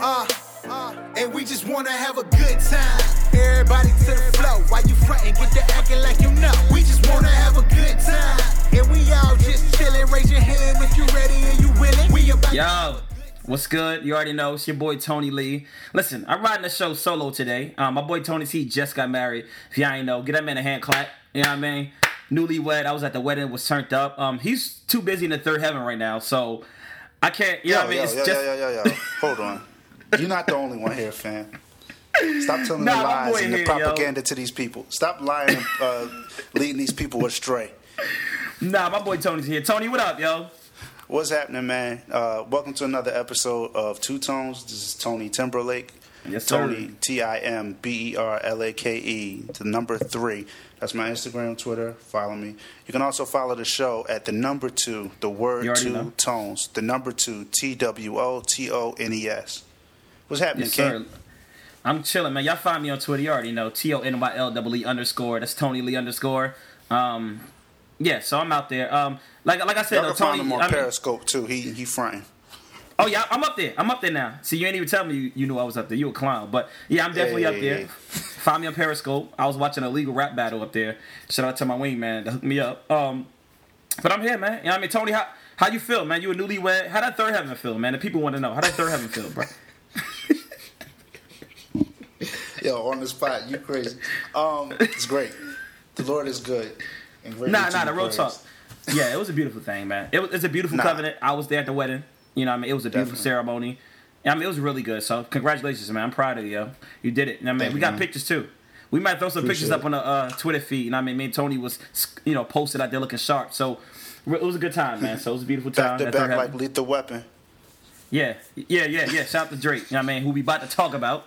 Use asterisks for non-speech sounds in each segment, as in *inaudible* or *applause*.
Uh, uh, and we just wanna have a good time. Everybody to the flow. Why you frontin'? Get to acting like you know. We just wanna have a good time. And we all just chillin'. Raise your hand if you ready and you willing. We about Yo, what's good? You already know it's your boy Tony Lee. Listen, I'm riding the show solo today. Um, my boy Tony T just got married. If y'all ain't know, get that man a hand clap. You know what I mean? Newlywed. I was at the wedding, was turned up. Um, he's too busy in the third heaven right now, so I can't. You know Yo, what I mean? yo, It's yo, just yo, yo, yo, yo. Hold on. You're not the only one here, fam. Stop telling Nah, the lies and the here, yo. propaganda to these people. Stop lying and uh, leading these people astray. nah. My boy Tony's here. Tony, what up, yo? What's happening, man? Uh, welcome to another episode of Two Tones. This is Tony Timberlake. Yes, sir. Tony T I M B E R L A K E, the number three. That's my Instagram, Twitter. Follow me. You can also follow the show at the number two, the word two know. tones, the number two T W O T O N E S. What's happening, Yes, King? sir. I'm chilling, man. Y'all find me on Twitter. You already know. T O N Y L double E underscore. That's Tony Lee underscore. Um, yeah, so I'm out there. Um, like like I said, Y'all though, can find Tony. him on I mean- Periscope too. He he fronting. Oh yeah, I'm up there. I'm up there now. See, you ain't even tell me you, you knew I was up there. You a clown, but yeah, I'm definitely up there. Hey. Find me on Periscope. I was watching a legal rap battle up there. Shout out to my wingman to hook me up. Um, but I'm here, man. You know what I mean, Tony, how how you feel, man? You a newlywed? How that third heaven feel, man? The people want to know how that third heaven feel, bro. *laughs* Yo, on the spot, you crazy. Um, it's great. The Lord is good. And greatly Nah, nah, the real talk. Yeah, it was a beautiful thing, man. It was it's a beautiful Nah. covenant. I was there at the wedding. You know, I mean, it was a beautiful Definitely. ceremony. I mean, it was really good. So, congratulations, man. I'm proud of you. yo. You did it. What I mean, Thank we got man. pictures too. We might throw some pictures up on the uh, Twitter feed. You know, I mean, me and Tony was, you know, posted out there looking sharp. So, it was a good time, man. So it was a beautiful time. Back to back like lethal weapon. yeah, yeah, yeah, yeah. Shout out to Drake. You know what I mean, who we about to talk about.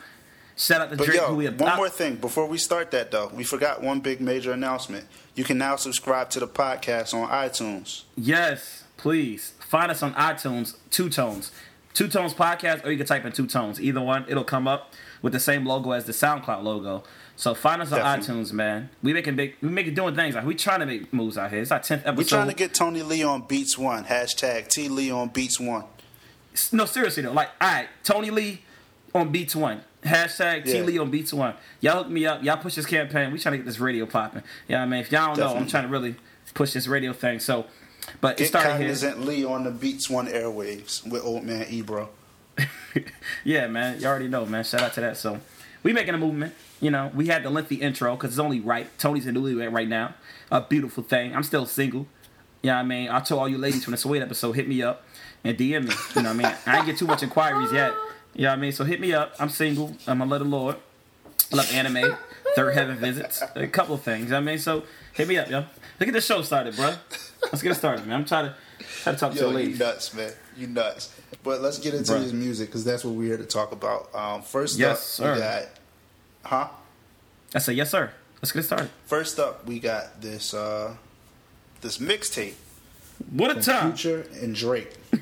Shout out to But Drake, yo, who we one more thing before we start that though, we forgot one big major announcement. You can now subscribe to the podcast on iTunes. Yes, please find us on iTunes. Two Tones, Two Tones podcast, or you can type in Two Tones. Either one, it'll come up with the same logo as the SoundCloud logo. So find us on Definitely. iTunes, man. We making big, we making doing things. Like we trying to make moves out here. It's our tenth episode. We're trying to get Tony Lee on Beats One. Hashtag T Lee on Beats One. no seriously though. Like, all right, Tony Lee on Beats One. Hashtag T Yeah. Lee on Beats One. Y'all hook me up. Y'all push this campaign. We trying to get this radio popping. Yeah, I mean, if y'all don't know, I'm trying to really push this radio thing. So, but it Get started here. cognizant Lee on the Beats One airwaves with old man Ebro. *laughs* yeah, man. You already know, man. Shout out to that. So, we making a movement. You know, we had the lengthy intro because it's only right. Tony's a newlywed right now. A beautiful thing. I'm still single. You know what I mean? I told all you ladies from the Sweet episode, hit me up and DM me. You know what I mean? I ain't get too much inquiries yet. You know what I mean? So hit me up. I'm single. I'm a little Lord. I love anime, *laughs* third heaven visits, a couple of things. You know what I mean? So hit me up, yo. Look at the show started, bro. Let's get it started, man. I'm trying to try to talk to the Yo, you nuts, man. You nuts. But let's get into Bruh. this music because that's what we're here to talk about. Um, first Yes, up, sir. we got, huh? I said, yes, sir. Let's get it started. First up, we got this uh, this mixtape. What a time. Future and Drake. *laughs*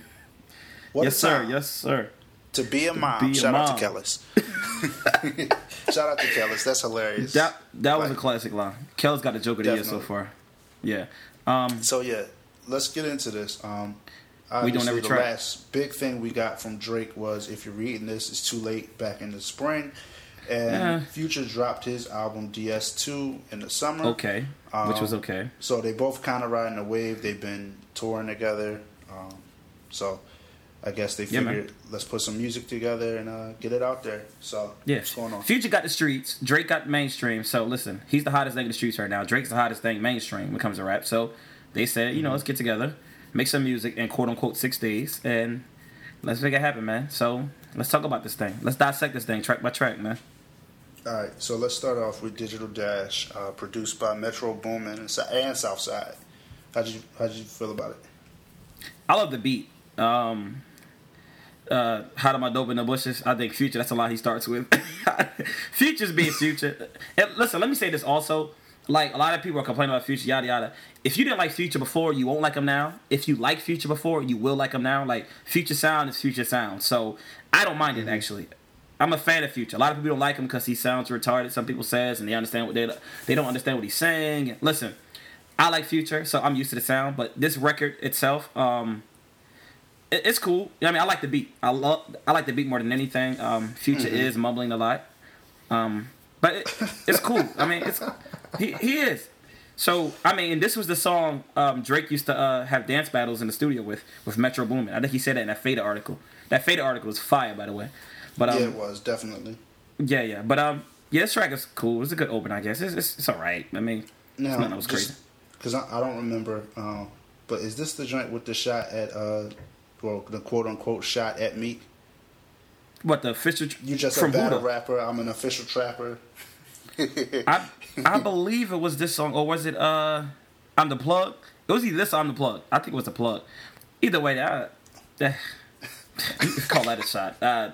What yes, a sir. Yes, sir. To be a mom. be a Shout out mom. to Kellis. *laughs* Shout out to Kellis. That's hilarious. That that was a classic line. Kel's got the joke of the year so far. Yeah. Um, So yeah, let's get into this. Um, We obviously every the track. last big thing we got from Drake was if you're reading this, it's too late back in the spring. And Yeah. Future dropped his album DS2 in the summer. okay, which was Um, okay. So they both kind of riding a wave. They've been touring together. Um, so I guess they Yeah, figured let's put some music together and uh, get it out there. So Yeah. what's going on? Future got the streets. Drake got mainstream. So listen, he's the hottest thing in the streets right now. Drake's the hottest thing mainstream when it comes to rap. So they said, you know, let's get together, make some music in quote unquote six days, and let's make it happen, man. So let's talk about this thing. Let's dissect this thing track by track, man. All right, so let's start off with Digital Dash, uh, produced by Metro Boomin and, Southside. How'd you how'd you feel about it? I love the beat. Um, uh, hot on my dope in the bushes. I think Future. That's a lot he starts with. *laughs* Future's being Future. And listen, let me say this also. Like a lot of people are complaining about Future, yada yada. If you didn't like Future before, you won't like him now. If you like Future before, you will like him now. Like Future sound is Future sound. So I don't mind it actually. I'm a fan of Future. A lot of people don't like him because he sounds retarded. Some people says, and they understand what they they don't understand what he's saying. Listen, I like Future, so I'm used to the sound. But this record itself, um, it, it's cool. I mean, I like the beat. I love. I like the beat more than anything. Um, Future Mm-hmm. is mumbling a lot. Um, but it, it's cool. I mean, it's he he is. So I mean, and this was the song um, Drake used to uh, have dance battles in the studio with with Metro Boomin. I think he said that in that Fader article. That Fader article was fire, by the way. But um, yeah, it was definitely. yeah, yeah. But um, yeah, this track is cool. It's a good open, I guess. It's it's, it's all right. I mean, it's that was crazy. Because I, I don't remember, um, but is this the joint with the shot at, uh, well, the quote unquote shot at Meek? What the official You just from a battle rapper. I'm an official trapper. *laughs* I I believe it was this song, or was it uh, I'm the plug? It was either this or I'm the plug. I think it was the plug. Either way, I, uh, *laughs* call that a shot. Uh,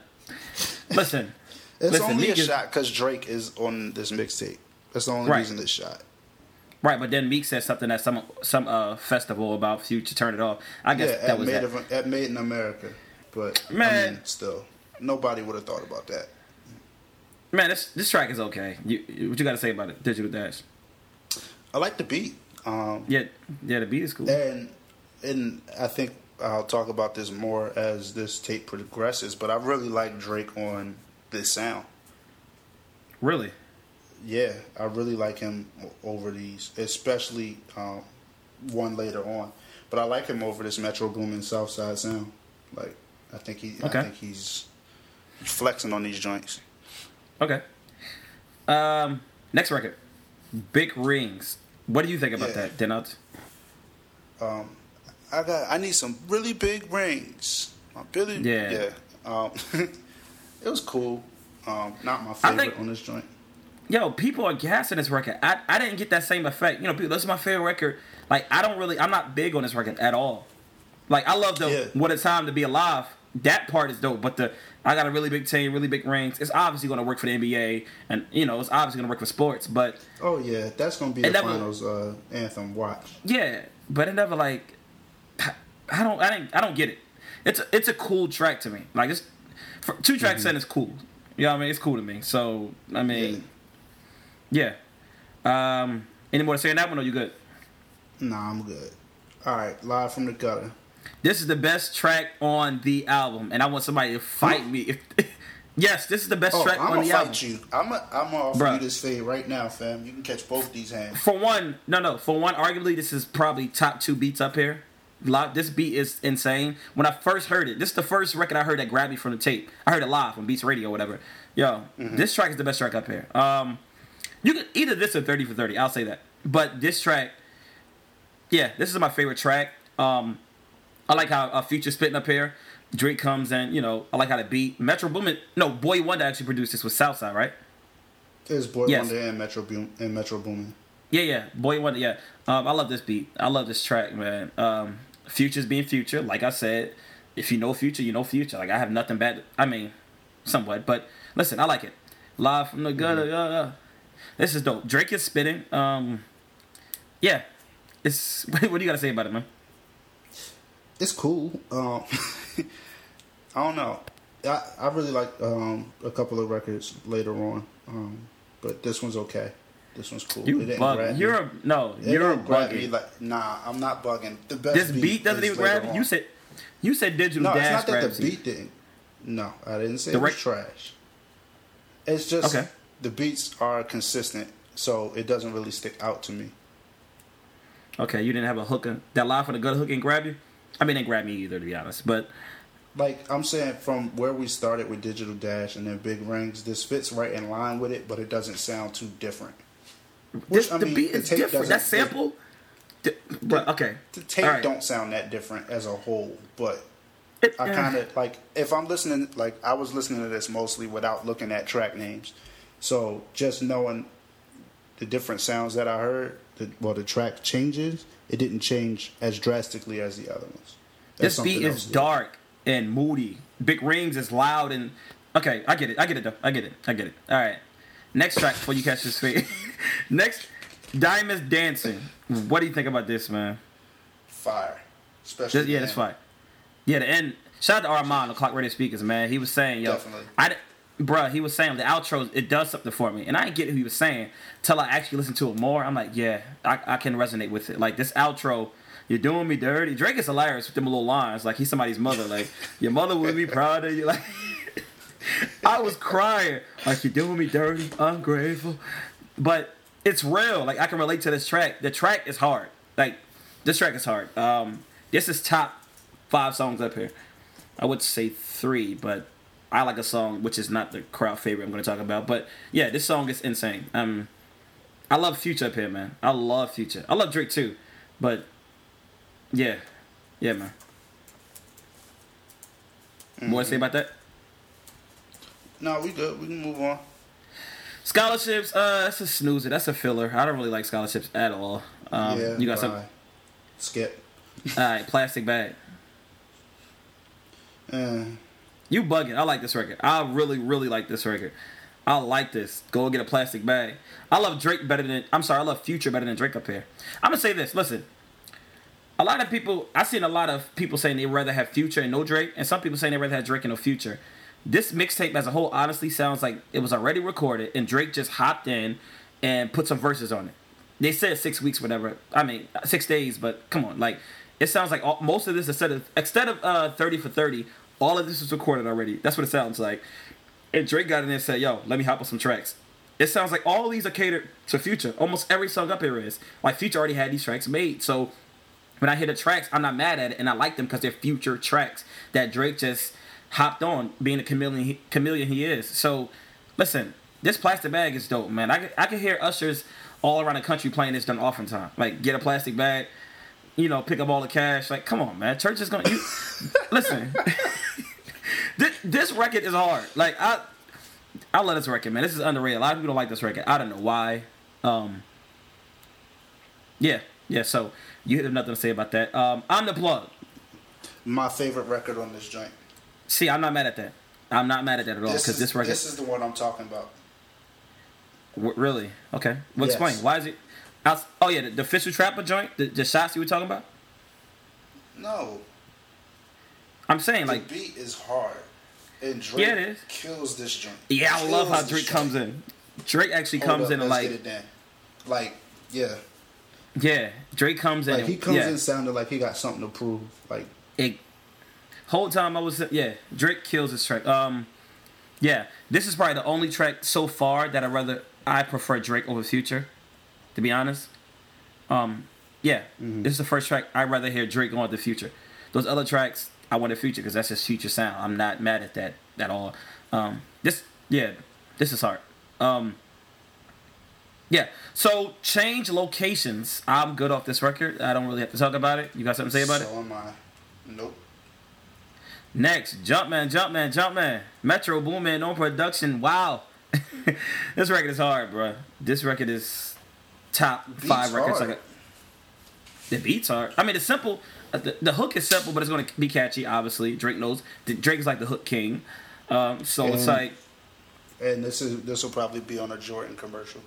listen, It's listen, only a shot because Drake is on this mixtape. That's the only Right. reason it's shot. Right? But then Meek said something at some some uh festival about Future turn it off. I guess Yeah, that at was Made, that. of, at Made in America. But, I Man. mean, still, nobody would have thought about that. Man, this this track is okay. You, you- what you got to say about it? Digital Dash. I like the beat. Um, Yeah, yeah, the beat is cool. And and I think I'll talk about this more as this tape progresses. But I really like Drake on this sound. Really? Yeah, I really like him over these, especially um, one later on. But I like him over this Metro Boomin Southside sound. Like I think he, Okay. I think he's flexing on these joints. Okay. Um, next record, Big Rings. What do you think about Yeah. that, Denot? Um, I got, I need some really big rings. My Billy, Yeah. yeah. Um, *laughs* it was cool. Um, not my favorite think- on this joint. Yo, people are gassing this record. I, I didn't get that same effect. You know, people, this is my favorite record. Like, I don't really, I'm not big on this record at all. Like, I love the Yeah. What a Time to Be Alive. That part is dope, but the I got a really big team, really big rings. It's obviously going to work for the NBA, and you know, it's obviously going to work for sports. But Oh yeah, that's gonna be the finals uh, anthem. Watch. yeah, but it never like, I don't, I didn't, I don't get it. It's a, it's a cool track to me. Like it's for, two tracks in, it's cool. You know what I mean? It's cool to me. So I mean, yeah. Um, any more to say on that one? Or you good? Nah, I'm good. All right, live from the gutter. This is the best track on the album, and I want somebody to fight me. If, *laughs* yes, this is the best Oh, track I'm on gonna the fight album. you. I'm gonna I'm gonna offer Bruh. you this fade right now, fam. You can catch both these hands. For one, no, no. For one, arguably, this is probably top two beats up here. This beat is insane. When I first heard it, this is the first record I heard that grabbed me from the tape. I heard it live on Beats Radio or whatever. Yo, this track is the best track up here. Um, you could either this or Thirty for Thirty. I'll say that. But this track, yeah, this is my favorite track. Um, I like how uh, Future spitting up here. Drake comes and you know I like how the beat. Metro Boomin, no Boy Wonder actually produced this with Southside, right? It's Boy Yes. Wonder and Metro Boom and Metro Boomin. Yeah, yeah. Boy Wonder, yeah. Um, I love this beat. I love this track, man. Um, Future's being Future. Like I said, if you know Future, you know Future. Like I have nothing bad. I mean, somewhat, but listen, I like it. Live from the gutter. Mm-hmm. Uh, uh. This is dope. Drake is spitting. Um, yeah. It's *laughs* what do you got to say about it, man? It's cool. Um, *laughs* I don't know. I I really like um, a couple of records later on, um, but this one's okay. This one's cool. You It didn't grab bugging. You're a, no. It you're bugging. like nah. I'm not bugging. The best This beat doesn't even grab you. on. You said you said digital no. It's not that the you. beat didn't. No, I didn't say The it was rec- trash. It's just Okay. The beats are consistent, so it doesn't really stick out to me. Okay, you didn't have a hook. in- That live for the gut hook and grab you. I mean, it didn't grab me either, to be honest. But Like I'm saying, from where we started with Digital Dash and then Big Rings, this fits right in line with it, but it doesn't sound too different. this, I the mean, beat the is tape different. That sample. but okay. The tape right. don't sound that different as a whole, but It- I uh, kind of like if I'm listening, like I was listening to this mostly without looking at track names, so just knowing the different sounds that I heard, the, well, the track changes, it didn't change as drastically as the other ones. That's This beat is dark and moody. Big rings is loud and okay. I get it. I get it though. I get it. I get it. All right. Next track before you catch this fade. *laughs* Next, Diamonds Dancing. What do you think about this, man? fire, especially This, yeah, that's fire. Yeah, the end. Shout out to Armand, the Clock Radio Speakers, man. He was saying, yo, Definitely. I, bruh, he was saying the outro, it does something for me, and I didn't get who he was saying till I actually listened to it more. I'm like, yeah, I, I can resonate with it. Like this outro, You're doing me dirty. Drake is hilarious with them little lines. Like he's somebody's mother. Like your mother would be proud of you. Like *laughs* I was crying. Like you're doing me dirty, ungrateful. But it's real. Like I can relate to this track. The track is hard. Like this track is hard. Um, this is top five songs up here. I would say three, but I like a song which is not the crowd favorite I'm going to talk about. But yeah, this song is insane. Um, I love Future up here, man. I love Future. I love Drake too, but yeah, yeah, man. Mm-hmm. More to say about that? No, we good. We can move on. Scholarships, uh, that's a snoozer. That's a filler. I don't really like scholarships at all. Um, yeah. you got some. Skip. All right, plastic bag. *laughs* Uh, You bugging. I like this record. I really, really like this record. I like this. Go get a plastic bag. I love Drake better than I'm sorry, I love Future better than Drake up here. I'm gonna say this, listen. A lot of people I've seen a lot of people saying they'd rather have Future and no Drake, and some people saying they'd rather have Drake and no Future. This mixtape as a whole honestly sounds like it was already recorded and Drake just hopped in and put some verses on it. They said six weeks, whatever. I mean, six days, but come on, like it sounds like all, most of this instead of instead of uh, thirty for thirty, all of this was recorded already. That's what it sounds like. And Drake got in there and said, "Yo, let me hop on some tracks." It sounds like all these are catered to Future. Almost every song up here is like Future already had these tracks made. So when I hear the tracks, I'm not mad at it, and I like them because they're Future tracks that Drake just hopped on, being a chameleon, he, chameleon he is. So listen, this plastic bag is dope, man. I I could hear ushers all around the country playing this done oftentimes. Like get a plastic bag, you know, pick up all the cash. Like come on, man. Church is gonna you *laughs* listen. this, this record is hard. Like I, I love this record, man. This is underrated. A lot of people don't like this record. I don't know why. Um, yeah, yeah. So you have nothing to say about that. Um, I'm the plug. my favorite record on this joint. See, I'm not mad at that. I'm not mad at that at all because is, this record. this is the one I'm talking about. w- really okay. Well, Yes. explain. Why is it? Outs- Oh yeah, the, the official trapper joint, the, the shots you were talking about. No, I'm saying like, the beat is hard, and Drake Yeah, it is. kills this joint. yeah, I love how Drake joint. comes in. Drake actually Hold comes up, in and like, get it then. like yeah, yeah, Drake comes in. like and, he comes yeah. in sounding like he got something to prove. Like it whole time I was yeah, Drake kills this track. Um yeah, this is probably the only track so far that I rather I prefer Drake over Future, to be honest. Um yeah, this is the first track I'd rather hear Drake on the Future. Those other tracks I want the Future because that's his Future sound. I'm not mad at that at all. Um this yeah, this is hard. Um yeah, so change locations. I'm good off this record. I don't really have to talk about it. You got something to say about it? so am I. Nope. Next, Jumpman, Jumpman, Jumpman. Metro Boomin on production. Wow. *laughs* this record is hard, bro. This record is top Beats five records. hard. Like a, the beats are. I mean, it's simple. Uh, The, the hook is simple, but it's going to be catchy. Obviously, Drake knows. Drake is like the hook king. Um, so it's like And this is this will probably be on a Jordan commercial.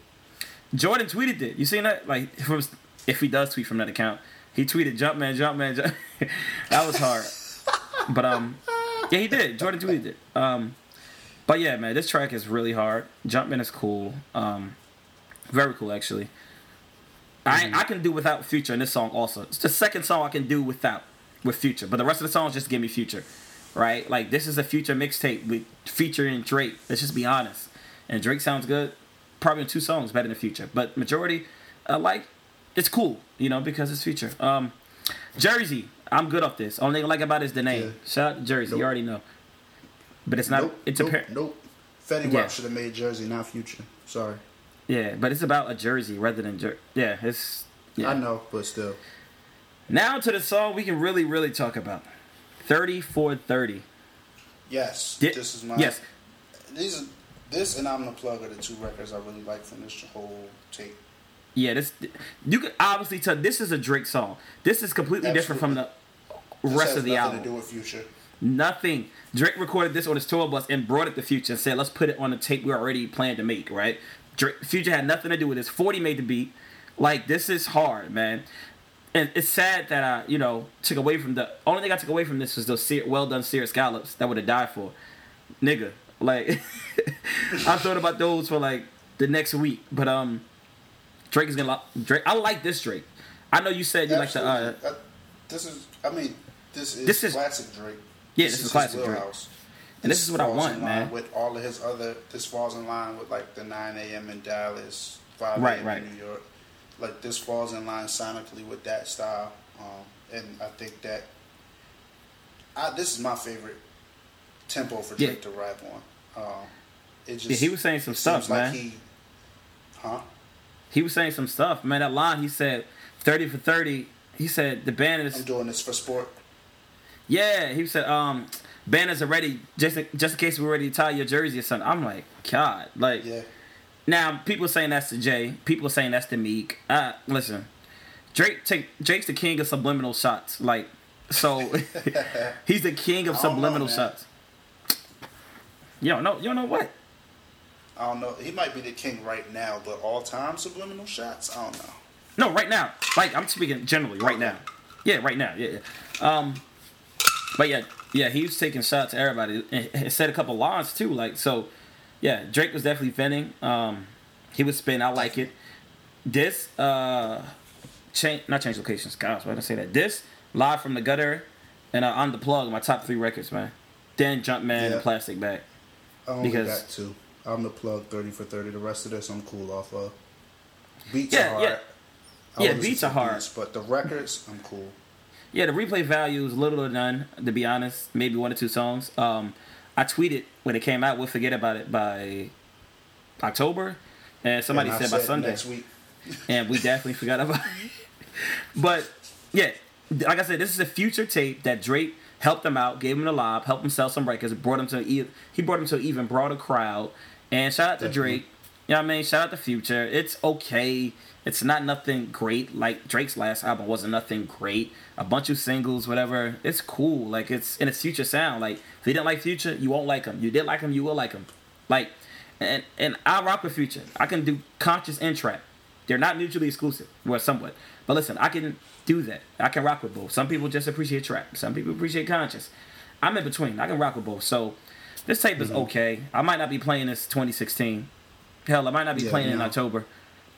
Jordan tweeted it. You seen that? Like, from, if he does tweet from that account, he tweeted Jumpman, Jumpman. Jump. *laughs* that was hard. but um, yeah, he did. Jordan tweeted it. Um, but yeah, man, this track is really hard. Jumpman is cool. Um, very cool actually. I I can do without Future in this song also. It's the second song I can do without with Future, but the rest of the songs just give me Future, right? Like this is a Future mixtape with featuring Drake. Let's just be honest. And Drake sounds good. Probably in two songs better than Future, but majority, I like. It's cool, you know, because it's Future. Um, Jersey, I'm good off this. Only thing I like about it is the name. Yeah. Shout out Jersey. Nope. You already know. But it's not. nope. it's nope, a pair. Nope. Fetty Yeah. Wap should have made Jersey, not Future. Sorry. Yeah, but it's about a jersey rather than jer- yeah. It's yeah. I know, but still. Now to the song we can really really talk about. Thirty for thirty. Yes. Di- this is my. yes. These are, this and I'm the plug are the two records I really like from this whole tape. Yeah, this you could obviously tell this is a Drake song. This is completely different from the This rest of the nothing album. to do with Future. Nothing. Drake recorded this on his tour bus and brought it to Future and said, "Let's put it on the tape we already planned to make." Right? Drake, Future had nothing to do with this. Forty made the beat. Like this is hard, man. And it's sad that I, you know, took away from the only thing I took away from this was those well done Sirius scallops that would have died for, nigga. Like *laughs* I thought about those for like the next week, but um, Drake is gonna. Drake, I like this Drake. I know you said you like the. Uh, Absolutely. This is, I mean, this is This is- classic Drake. Yeah, this is his classic Drake. wheelhouse. And this is what I want, man. With all of his other, this falls in line with like the 9 a.m. in Dallas, 5 Right, a.m. right. in New York. Like this falls in line sonically with that style, um, and I think that I, this is my favorite tempo for Yeah. Drake to rap on. Um, it just Yeah, he was saying some stuff, seems like man. He, huh? He was saying some stuff, man. That line he said, thirty for thirty. He said the band I'm is doing this for sport. yeah. He said um, banners are ready just in, just in case we're ready to tie your jersey or something. I'm like, God, like Yeah. now people saying that's the Jay. People saying that's the Meek. Uh, listen, Drake take Drake's the king of subliminal shots. Like so, *laughs* he's the king of *laughs* don't know, subliminal shots. You don't know. You don't know what. I don't know. He might be the king right now, but all time subliminal shots, I don't know. No, right now. Like I'm speaking generally, right now. Yeah, right now. Yeah, yeah. Um, but yeah, yeah, he was taking shots at everybody. And said a couple lines too. Like so, yeah. Drake was definitely venting. Um, he was spin. I like it. This uh, change not change locations. Gosh, why did I say that? This live from the gutter and uh, on the plug. My top three records, man. Then Jumpman Yeah. and Plastic Bag. I only Because- got two. I'm the plug 30 for 30. The rest of this I'm cool off of. Beats Yeah, are hard. yeah. I Yeah, beats are hard. beats, but the records, I'm cool. Yeah, the replay value is little or none, to be honest. Maybe one or two songs. Um, I tweeted when it came out, we'll forget about it by October. And somebody And I said by Sunday. *laughs* And we definitely forgot about it. *laughs* But yeah, like I said, this is a future tape that Drake helped him out, gave him the lob, helped him sell some records, brought him to he brought him to an even broader crowd. And shout out to Drake. You know what I mean? Shout out to Future. It's okay. It's not nothing great. Like Drake's last album wasn't nothing great. A bunch of singles, whatever. It's cool. Like it's in its Future sound. Like if you didn't like Future, you won't like him. You did like him, you will like him. Like, and and I rock with Future. I can do conscious and trap. They're not mutually exclusive, well, somewhat. But listen, I can do that. I can rock with both. Some people just appreciate trap. Some people appreciate conscious. I'm in between. I can rock with both. So this tape Mm-hmm. is okay. I might not be playing this 2016. Hell, I might not be Yeah, playing in. October.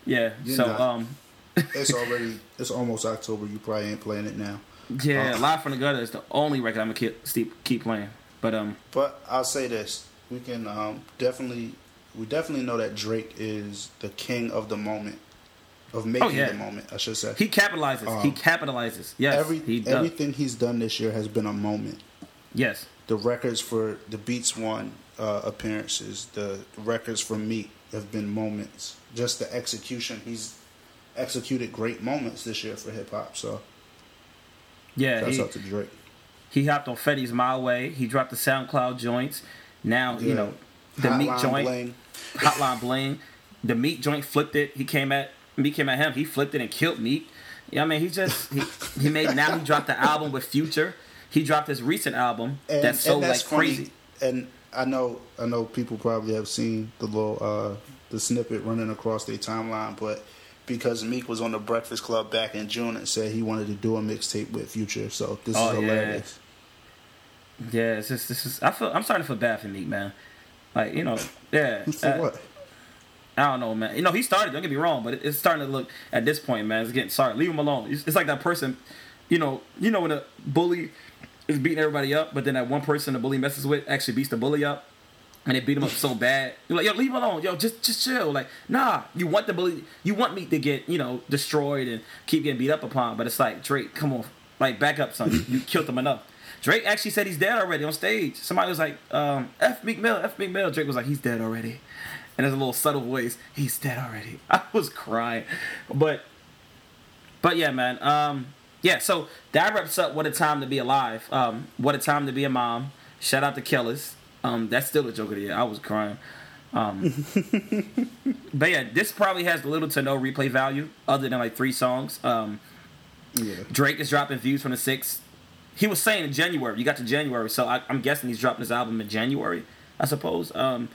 Yeah. You're so not. um, *laughs* It's already, it's almost October. You probably ain't playing it now. yeah, Uh, Live from the Gutter is the only record I'm gonna keep keep, playing. But um, But I'll say this: we can um, definitely, we definitely know that Drake is the king of the moment, of making Oh, yeah. the moment. I should say. he capitalizes. Um, he capitalizes. Yes. Every he everything he's done this year has been a moment. Yes. The records for the Beats One uh, appearances, the records for Meek have been moments. Just the execution, he's executed great moments this year for hip hop. So Yeah. that's he- up to Drake. He hopped on Fetty's My Way. He dropped the SoundCloud joints. Now, you know, the Meek Hotline joint, Bling. Hotline Bling. The Meek joint flipped it. He came at me, came at him. He flipped it and killed Meek. Yeah, I mean, he just he, he made now he dropped the album with Future. He dropped his recent album and, that's so like funny. crazy. And I know, I know, people probably have seen the little uh, the snippet running across their timeline, but because Meek was on the Breakfast Club back in June and said he wanted to do a mixtape with Future, so this Oh, is hilarious. Yeah, it's just this is I feel I'm starting to feel bad for Meek, man. Like you know, yeah. *laughs* For uh, what? I don't know, man. You know, he started. Don't get me wrong, but it- it's starting to look at this point, man. It's getting sorry. Leave him alone. It's, it's like that person, you know. You know when a bully is beating everybody up, but then that one person the bully messes with actually beats the bully up, and they beat him up so bad. You're like, yo, leave him alone. Yo, just just chill. Like, nah. You want the bully. You want me to get you know destroyed and keep getting beat up upon, but it's like Drake, come on, like back up, son. You killed him enough. Drake actually said he's dead already on stage. Somebody was like, um, F Meek Mill, F Meek Mill. Drake was like, he's dead already. And there's a little subtle voice, he's dead already. *laughs* I was crying. But but yeah, man. Um yeah, so that wraps up What a Time to Be Alive. Um, what a Time to Be a Mom. Shout out to Killers. Um, that's still a joke of the year. I was crying. Um, *laughs* but yeah, this probably has little to no replay value other than like three songs. Um, Yeah. Drake is dropping views from the six. He was saying in January. You got to January, so I, I'm guessing he's dropping his album in January. I suppose. Um,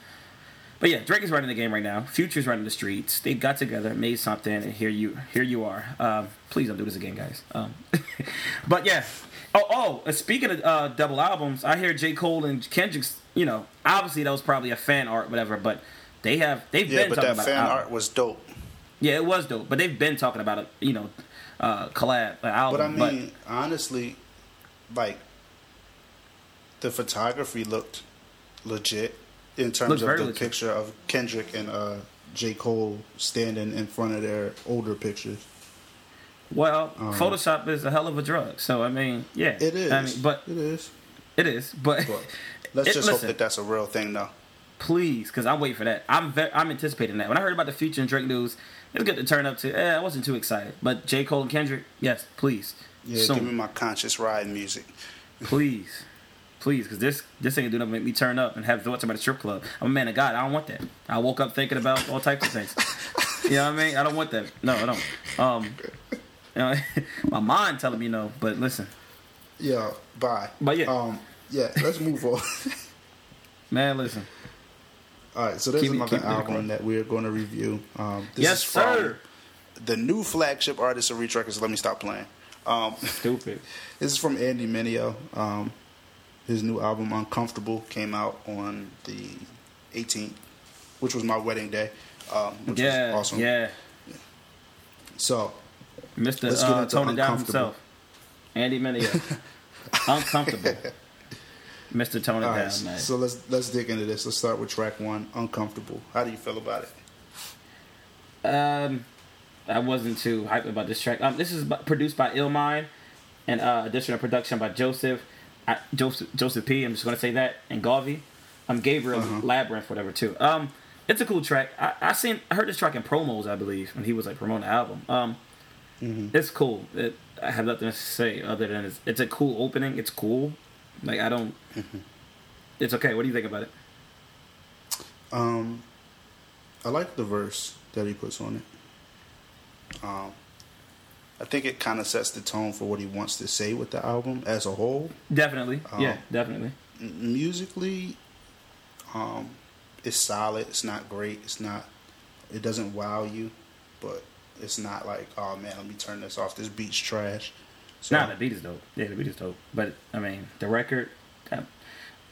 but yeah, Drake is running the game right now. Future's running the streets. They got together, made something, and here you here you are. Um, please don't do this again, guys. Um, *laughs* but yeah. Oh, oh. Speaking of uh, double albums, I hear J. Cole and Kendrick's. You know, obviously that was probably a fan art, whatever. But they have they've Yeah, been but talking that about fan album. art was dope. Yeah, it was dope, but they've been talking about it. You know, uh, collab uh, album. But I mean, honestly, like the photography looked legit in terms of the legit. picture of Kendrick and uh, J. Cole standing in front of their older pictures. well, um, Photoshop is a hell of a drug. So I mean, yeah, It is. I mean, but it is. it is. But, But let's It- just hope that that's a real thing, though. please, because I'm waiting for that. I'm ve- I'm anticipating that. When I heard about the Future and Drake news, it was good to turn up to. Eh, I wasn't too excited, but J Cole and Kendrick, yes, please, Yeah, Soon. give me my conscious ride music. *laughs* please, please, because this this ain't gonna make me turn up and have thoughts about a strip club. I'm a man of God. I don't want that. I woke up thinking about all types of things. *laughs* you know what I mean? I don't want that. No, I don't. Um, you know, *laughs* my mind telling me no, but listen, Yeah, bye. But yeah. um, yeah. Let's move on. *laughs* man, listen. All right, so there's Keep another keep album that we're going to review. Um, this yes, is from sir. the new flagship artist of Reach Records. Let me stop playing. Um, *laughs* Stupid. this is from Andy Mineo. Um, his new album Uncomfortable came out on the 18th, which was my wedding day, um, which Yeah, was awesome. yeah. So Mr. Let's get Uh, into Tony Down himself. Andy Mineo. *laughs* Uncomfortable. Mr. Tony all Down, so let's let's dig into this. Let's start with track one, Uncomfortable. How do you feel about it? Um, I wasn't too hyped about this track. Um, this is produced by Illmind and uh, additional production by Joseph, I, Joseph, Joseph P. I'm just gonna say that and Garvey. I'm Gabriel Uh-huh. Labyrinth, whatever too. Um, it's a cool track. I, I seen, I heard this track in promos, I believe, when he was like promoting the album. Um, Mm-hmm. it's cool. It, I have nothing to say other than it's, it's a cool opening. It's cool. Like I don't. Mm-hmm. It's okay. What do you think about it? Um, I like the verse that he puts on it. Um, I think it kind of sets the tone for what he wants to say with the album as a whole. Definitely. Um, yeah, definitely. M- musically, um, it's solid. It's not great. It's not. It doesn't wow you, but it's not like, oh man, let me turn this off. This beat's trash. So, Nah, the beat is dope. Yeah, the beat is dope. But I mean, the record,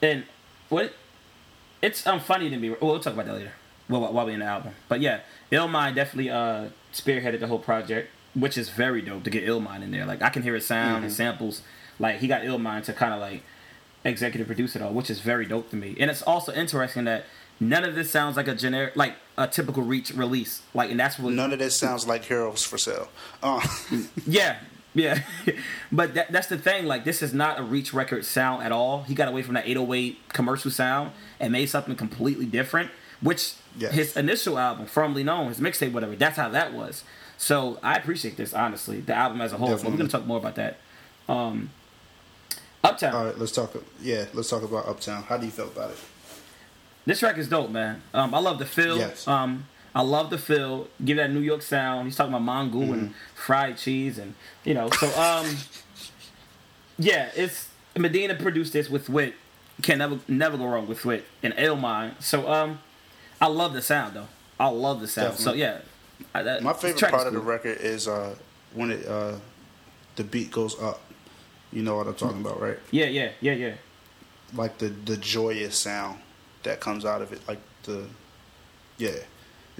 and what? It's um funny to me. Well, we'll talk about that later. Well, while we in the album, but yeah, Illmind definitely uh spearheaded the whole project, which is very dope to get Illmind in there. Like I can hear his sound and samples. Like he got Illmind to kind of like executive produce it all, which is very dope to me. And it's also interesting that none of this sounds like a generic, like a typical Reach release. Like, and that's what None of this sounds like Heroes for Sale. Uh, yeah, yeah. *laughs* but that, that's the thing. Like, this is not a Reach record sound at all. He got away from that 808 commercial sound and made something completely different. Which Yes. his initial album, Formerly Known, his mixtape, whatever. That's how that was. So I appreciate this honestly. The album as a whole. But we're gonna talk more about that. Um, Uptown. all right, let's talk. Yeah, let's talk about Uptown. How do you feel about it? This track is dope, man. Um, I love the feel. Yes. Um, I love the feel. Give that New York sound. He's talking about mango Mm-hmm. and fried cheese, and you know. So, um, yeah, it's Medina produced this with Wit. Can never never go wrong with Wit and Illmind. So, um, I love the sound though. I love the sound. So yeah, I, that, My favorite part of the record is uh, when it uh, the beat goes up. You know what I'm talking about, right? Yeah, yeah, yeah, yeah. Like the the joyous sound that comes out of it, like the yeah,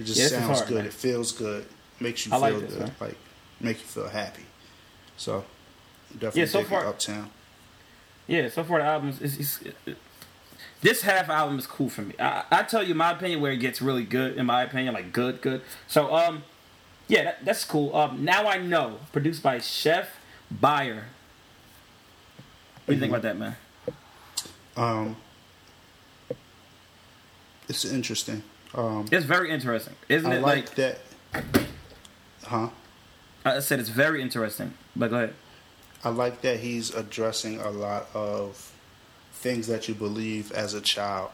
it just Yeah, sounds hard, good. man. It feels good, makes you I like feel this, good, man. like make you feel happy. So definitely Yeah, so far- Uptown. Yeah, so far the album is, is, is this half album is cool for me. I, I tell you my opinion where it gets really good in my opinion, like good, good. So um, yeah, that, that's cool. Um, now I know, produced by Chef Buyer. What do you think about that, man? Um, it's interesting. Um, It's very interesting, isn't I it? like Like, that. Huh? I said, it's very interesting. But go ahead. I like that he's addressing a lot of things that you believe as a child,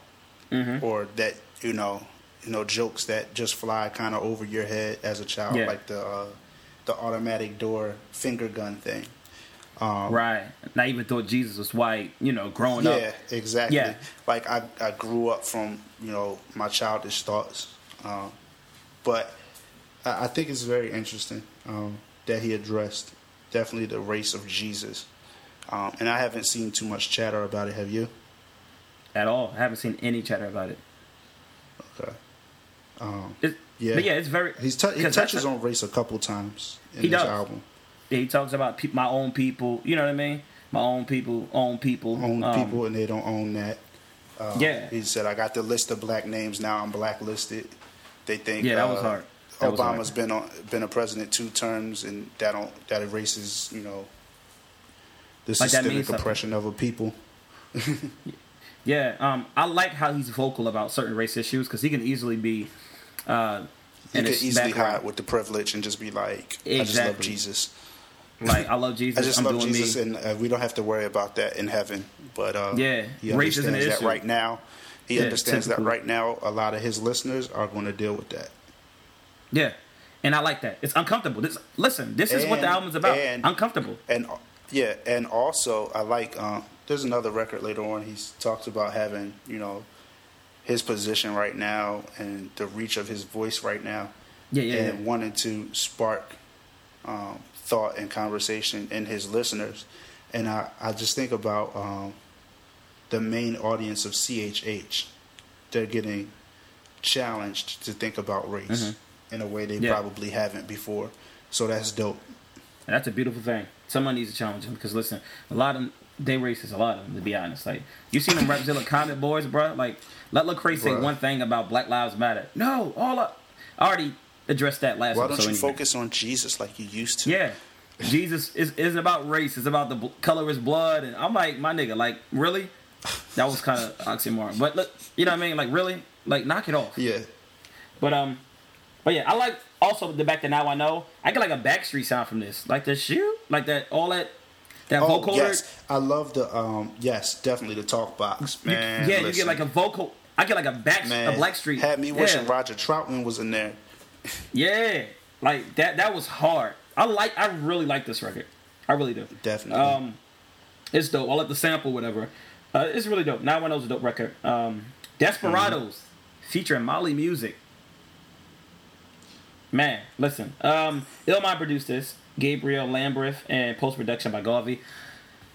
Mm-hmm. or that you know, you know, jokes that just fly kind of over your head as a child, Yeah. like the uh, the automatic door finger gun thing. Um, Right. And I even thought Jesus was white. You know, growing up. Yeah, exactly. Yeah. Like I, I grew up from you know my childish thoughts, um, but I, I think it's very interesting um, that he addressed definitely the race of Jesus, um, and I haven't seen too much chatter about it. Have you? At all. I haven't seen any chatter about it. Okay. Um, Yeah. But yeah, it's very. he's t- he touches on race a couple times in He this does. album. He talks about pe- my own people. You know what I mean? My own people, own people, Own um, people, and they don't own that. Uh, Yeah. He said, "I got the list of black names now. I'm blacklisted." They think Yeah, that was uh, hard. That was hard. been on been a president two terms, and that don't that erases you know the Like systemic something. oppression of a people. *laughs* Yeah, um, I like how he's vocal about certain race issues because he can easily be. Uh, He could easily background. hide with the privilege and just be like, "I just love Jesus. Like I love Jesus. I just I'm love doing Jesus, me. and uh, we don't have to worry about that in heaven." But uh, Yeah, he race understands that issue. right now. He Yeah, understands that right now. A lot of his listeners are going to deal with that. Yeah, and I like that. It's uncomfortable. This, listen, this is what the And- album's about. and- uncomfortable. and yeah, and also I like. Um, there's another record later on. He talks about having you know his position right now and the reach of his voice right now, Yeah, yeah, and yeah. wanting to spark um, thought and conversation in his listeners. And I, I just think about um, the main audience of CHH. They're getting challenged to think about race in a way they Mm-hmm. Yeah. probably haven't before. So that's dope. And that's a beautiful thing. Someone needs to challenge them because listen, a lot of them, they racist. A lot of them, to be honest. Like you seen them Rapzilla comment boys, bro. Like let Lecrae say one thing about Black Lives Matter. No, all up. I already addressed that last Why don't you anyway. focus on Jesus like you used to? Yeah. Jesus is, isn't about race. It's about the bl- color of his blood. And I'm like, my nigga, like, really? That was kind of *laughs* oxymoron. But look, you know what I mean? Like, really? Like, knock it off. Yeah. But um, but yeah, I like also the back that now I know. I get like a Backstreet sound from this, like the shoe, like that, all that, that Oh vocal. yes, I love the um. Yes, definitely the talk box, You- man. yeah, you get like a vocal. I get like a back, man. a Blackstreet. Had me wishing yeah. Roger Troutman was in there. Yeah, like that. That was hard. I like. I really like this record. I really do. Definitely. Um, it's dope. I like the sample, whatever. Uh, it's really dope. Now I know it's a dope record. Um, Desperados featuring Mali Music. Man, listen. Um, Illmind produced this. Gabriel Lambreth and post production by Garvey.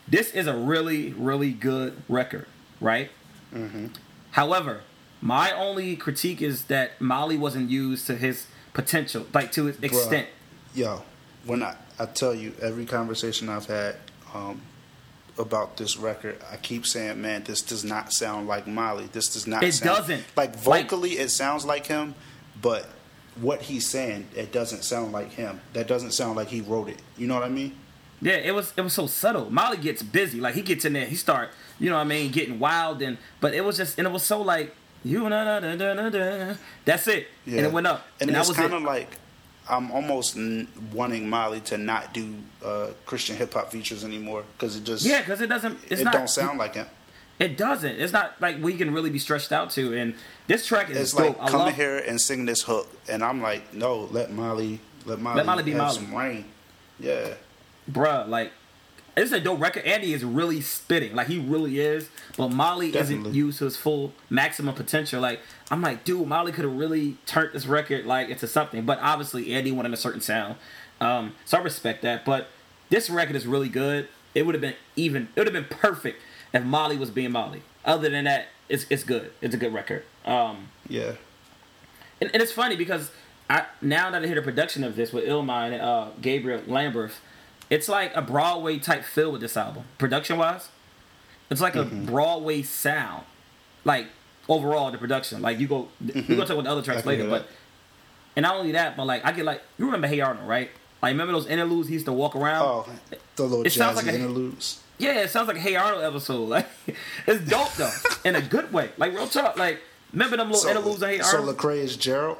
This is a really, really good record, right? Mm-hmm. However, my only critique is that Mali wasn't used to his potential, like to its extent. Yo, when I I tell you every conversation I've had um about this record, I keep saying, man, this does not sound like Mali. This does not. It sound, doesn't. Like Like- vocally, it sounds like him, but what he's saying, it doesn't sound like him. That doesn't sound like he wrote it. You know what I mean? Yeah, it was it was so subtle. Mali gets busy, like he gets in there, he start, you know what I mean, getting wild and but it was just and it was so like you na na na na na. That's it, and it went up, And, and, it's was kind it. of like I'm almost n- wanting Mali to not do uh, Christian hip hop features anymore because it just yeah, because it doesn't. It's it not. don't sound like him. It doesn't. It's not like we can really be stretched out to. And this track is It's dope. like I come love, here and sing this hook, and I'm like, no, let Mali, let Mali, Mali be have Mali. some rain. Yeah, bruh. Like it's a dope record. Andy is really spitting, like he really is. But Mali isn't used to his full maximum potential. Like I'm like, dude, Mali could have really turned this record like into something. But obviously, Andy wanted a certain sound, um, so I respect that. But this record is really good. It would have been even. It would have been perfect if Mali was being Mali. Other than that, it's it's good. It's a good record. Um, yeah, and, and it's funny because I now that I hear the production of this with Illmind uh, Gabriel Lamberth, it's like a Broadway type feel with this album, production wise. It's like a Broadway sound, like overall the production. Like you go, we gonna talk about the other tracks later, but and not only that, but like I get like you remember Hey Arnold, right? Like remember those interludes he used to walk around. oh, the little It sounds like a- interludes. Yeah, it sounds like a Hey Arnold episode. *laughs* Like it's dope though, in a good way. Like real talk. Like remember them little interludes of Hey Arnold. so. Lecrae is Gerald.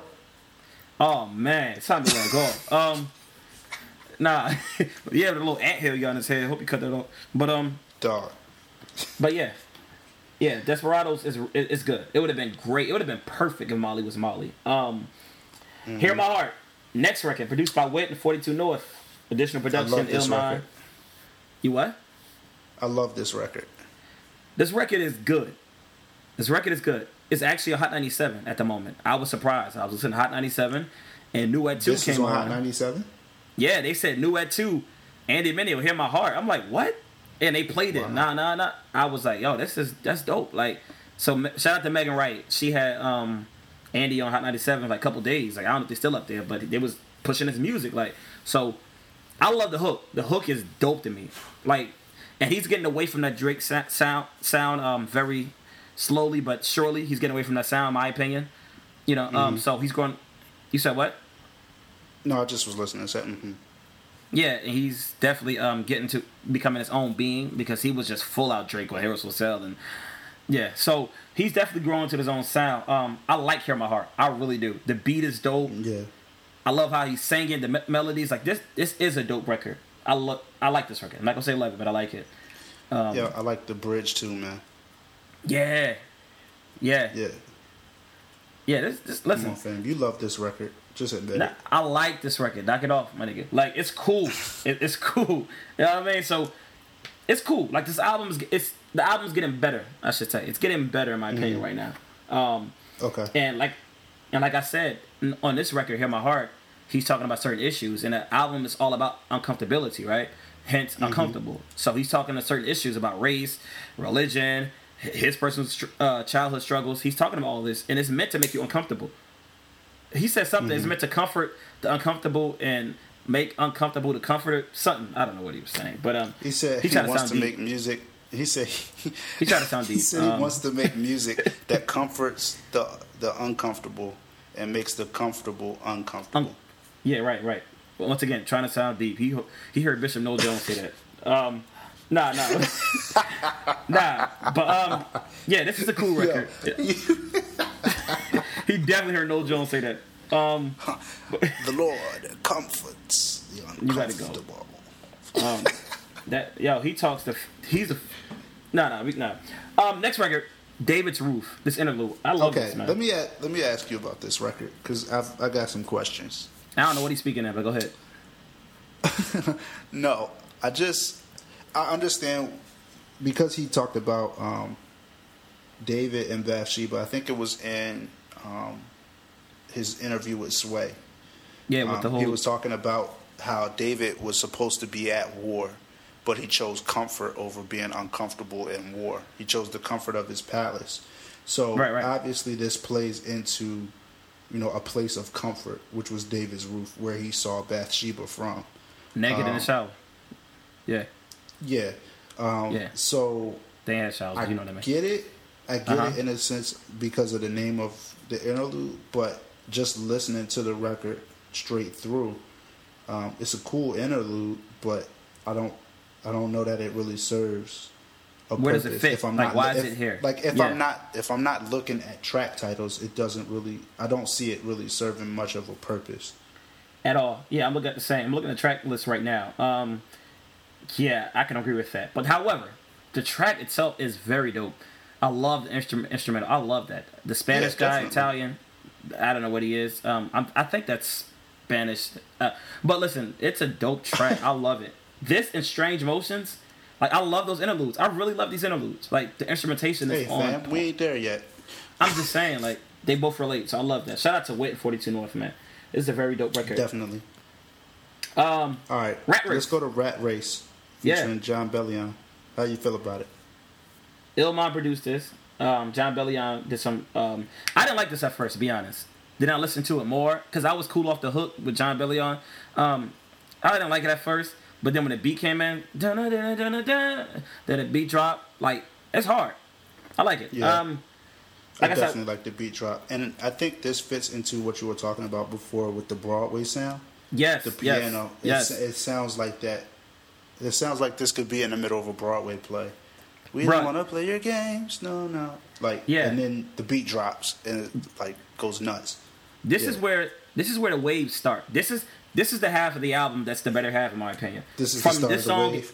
Oh man, it's time to let go. Um, nah, *laughs* yeah, the little anthill you got on his head. Hope you cut that off. But um, Dog. but yeah, yeah, Desperados is it- it's good. It would have been great. It would have been perfect if Mali was Mali. Um, Mm-hmm. Hear My Heart, next record produced by Wit and Forty Two North. Additional production, I love this Illmind. record. You what? I love this record. This record is good. This record is good. It's actually a Hot 97 at the moment. I was surprised. I was listening to Hot 97 and New at 2 This came on Hot on. 97. Yeah, they said New at 2. Andy Mineo, Hear My Heart. I'm like, what? And they played it. Nah, nah, nah. I was like, yo, this is that's dope. Like, so shout out to Megan Ryte. She had um Andy on Hot 97 like a couple days. Like, I don't know if they're still up there, but they was pushing his music. Like, so I love the hook. The hook is dope to me. Like, and he's getting away from that Drake sound sound um very slowly but surely. He's getting away from that sound, in my opinion. You know, um, so he's going. You said what? No, I just was listening. Said, mm-hmm. Yeah, he's definitely um getting to becoming his own being because he was just full out Drake with Harris Sell and yeah, so he's definitely growing to his own sound. Um, I like Hear My Heart, I really do. The beat is dope. Yeah. I love how he's singing the me- melodies. Like this, this is a dope record. I look, I like this record. I'm not gonna say love it, but I like it. Um, yeah, I like the bridge too, man. Yeah, yeah, Yeah. yeah. This, this Come listen. on, fam. You love this record. Just admit Nah, it. I like this record. Knock it off, my nigga. Like it's cool. it, it's cool. *laughs* You know what I mean? So it's cool. Like this album's it's the album's getting better. I should say it's getting better in my opinion right now. Um, Okay. and like and like I said on this record, "Hear My Heart," he's talking about certain issues, and the album is all about uncomfortability, right? Hence, uncomfortable. So he's talking to certain issues about race, religion, his personal uh, childhood struggles. He's talking about all this, and it's meant to make you uncomfortable. He said something that's meant to comfort the uncomfortable and make uncomfortable the comforter. Something I don't know what he was saying, but um, He said he, tried wants to sound make music. He said he, He tried to sound deep. *laughs* He deep. said he Um, wants to make music that comforts the the uncomfortable and makes the comfortable uncomfortable. Um, yeah, right, right. But once again, trying to sound deep. He he heard Bishop Noel Jones say that. Um, nah, nah, *laughs* nah. But um, yeah, this is a cool record. *laughs* he definitely heard Noel Jones say that. Um, *laughs* the Lord comforts the You gotta go. uncomfortable. um, that yo, he talks to. He's a. no we, nah. Um, next record, David's Roof. This interlude, I love Okay, this man. let me let me ask you about this record because I've I got some questions. I don't know what he's speaking of, but go ahead. *laughs* No, I just I understand because he talked about um, David and Bathsheba. I think it was in um, his interview with Sway. Yeah, with Um, the whole. He was talking about how David was supposed to be at war, but he chose comfort over being uncomfortable in war. He chose the comfort of his palace. So Right, right. obviously, this plays into you know a place of comfort, which was David's roof, where he saw Bathsheba from. naked in the um, shower. Yeah, Yeah. Um, Yeah. So they had showers. I you know what I mean? get it. I get Uh-huh. it in a sense because of the name of the interlude, but just listening to the record straight through, um, it's a cool interlude, but I don't, I don't know that it really serves. A Where does it purpose fit? If I'm Like, not, why is it here? Like if Yeah. I'm not, if I'm not looking at track titles, it doesn't really. I don't see it really serving much of a purpose. at all. Yeah, I'm looking at the same. I'm looking at the track list right now. Um, yeah, I can agree with that. But however, the track itself is very dope. I love the instrument instrumental. I love that. The Spanish Yeah, guy, definitely. Italian. I don't know what he is. Um, I'm, I think that's Spanish. Uh, but listen, it's a dope track. I love it. This and Strange Motions. Like I love those interludes. I really love these interludes. Like the instrumentation Hey is on. fam, we ain't there yet. I'm just saying, like they both relate. So I love that. Shout out to Wit and 42 North, man. This is a very dope record. Definitely. Um, All right, Rat Race. let's go to Rat Race Yeah. featuring Jon Bellion. How you feel about it? Illmind produced this. Um, Jon Bellion did some. Um, I didn't like this at first, to be honest. Then I listened to it more because I was cool off the hook with Jon Bellion. Um, I didn't like it at first, but then when the beat came in, dun dun dun dun dun, dun, then the beat dropped. Like it's hard. I like it. Yeah. Um, I like I definitely like the beat drop, and I think this fits into what you were talking about before with the Broadway sound. yes, The yes, piano, yes. It's, it sounds like that. It sounds like this could be in the middle of a Broadway play. We don't want to play your games, no, no. Like, Yeah. and then the beat drops and it like goes nuts. This is where this is where the waves start. This is this is the half of the album that's the better half, in my opinion. This is From the start this of the song, wave.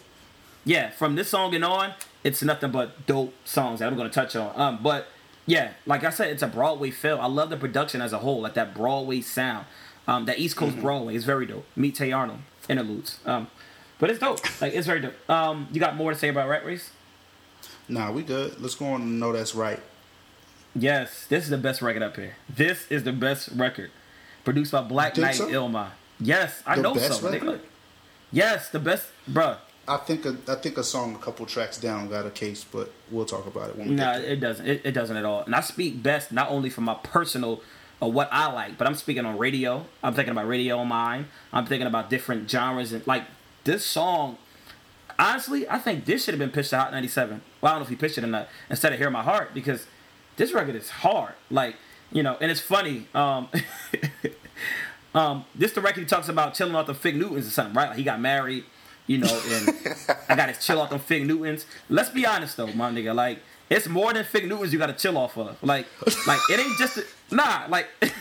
yeah, from this song and on, it's nothing but dope songs that I'm gonna touch on. Um, but yeah, like I said, it's a Broadway feel. I love the production as a whole, like that Broadway sound. Um, that East Coast Broadway is very dope. Meet Hey Arnold interludes. Um, but it's dope. Like it's very dope. Um, you got more to say about Rat Race? Nah, we good. Let's go on and know that's right. Yes, this is the best record up here. This is the best record, produced by Black Knight so? Illmind. Yes, I The know so. record? Nigga. Yes, the best, bruh. I think a, I think a song a couple tracks down got a case, but we'll talk about it when we No, get it doesn't. It, it doesn't at all. And I speak best not only for my personal or what I like, but I'm speaking on radio. I'm thinking about radio on mine. I'm thinking about different genres and like this song, honestly, I think this should have been pitched to Hot 97. Well, I don't know if he pitched it or not, instead of Hear My Heart, because this record is hard. Like, you know, and it's funny. Um, *laughs* um, this the record he talks about chilling off the Fig Newtons or something, right? Like he got married, you know, and I got to *laughs* chill off them Fig Newtons. Let's be honest though, my nigga. Like, it's more than Fig Newtons you got to chill off of. Like, like it ain't just a, nah. Like, *laughs* it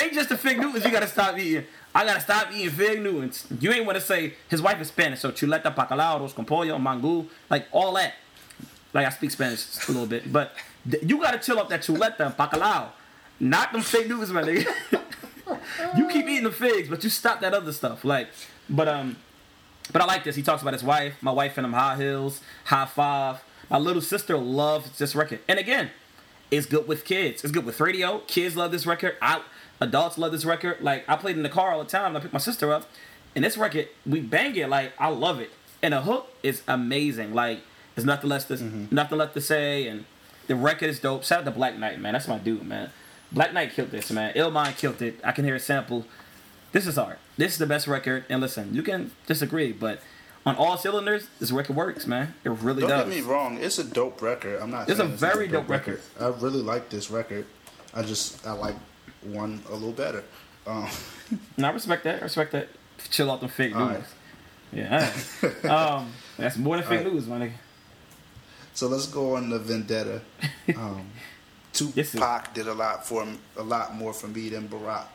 ain't just the Fig Newtons you got to stop eating. I gotta stop eating Fig Newtons. You ain't want to say his wife is Spanish, so chuleta, bacalao, arroz con pollo, mango, like all that. Like I speak Spanish a little bit, but th- you gotta chill up that chuleta bacalao, not them Fig Newtons, my nigga. *laughs* you keep eating the figs, but you stop that other stuff. Like, but um, but I like this. He talks about his wife, my wife, and them high heels, high five. My little sister loves this record, and again, it's good with kids. It's good with radio. Kids love this record. I adults love this record. Like I played in the car all the time. I picked my sister up, and this record we bang it. Like I love it, and the hook is amazing. Like there's nothing less to mm-hmm. nothing left to say, and the record is dope. Shout out to Black Knight, man. That's my dude, man. Black Knight killed this, man. Illmind killed it. I can hear a sample. This is art. This is the best record. And listen, you can disagree, but on all cylinders, this record works, man. It really does. Don't get me wrong, it's a dope record. I'm not. It's a very dope record. I really like this record. I just I like one a little better. Um, *laughs* No, I respect that. I respect that. Chill out the fake news. Right. Yeah. *laughs* um, that's more than fake right. news, my nigga. so let's go on the Vendetta. *laughs* Um, Tupac did a lot for a lot more for me than Barack.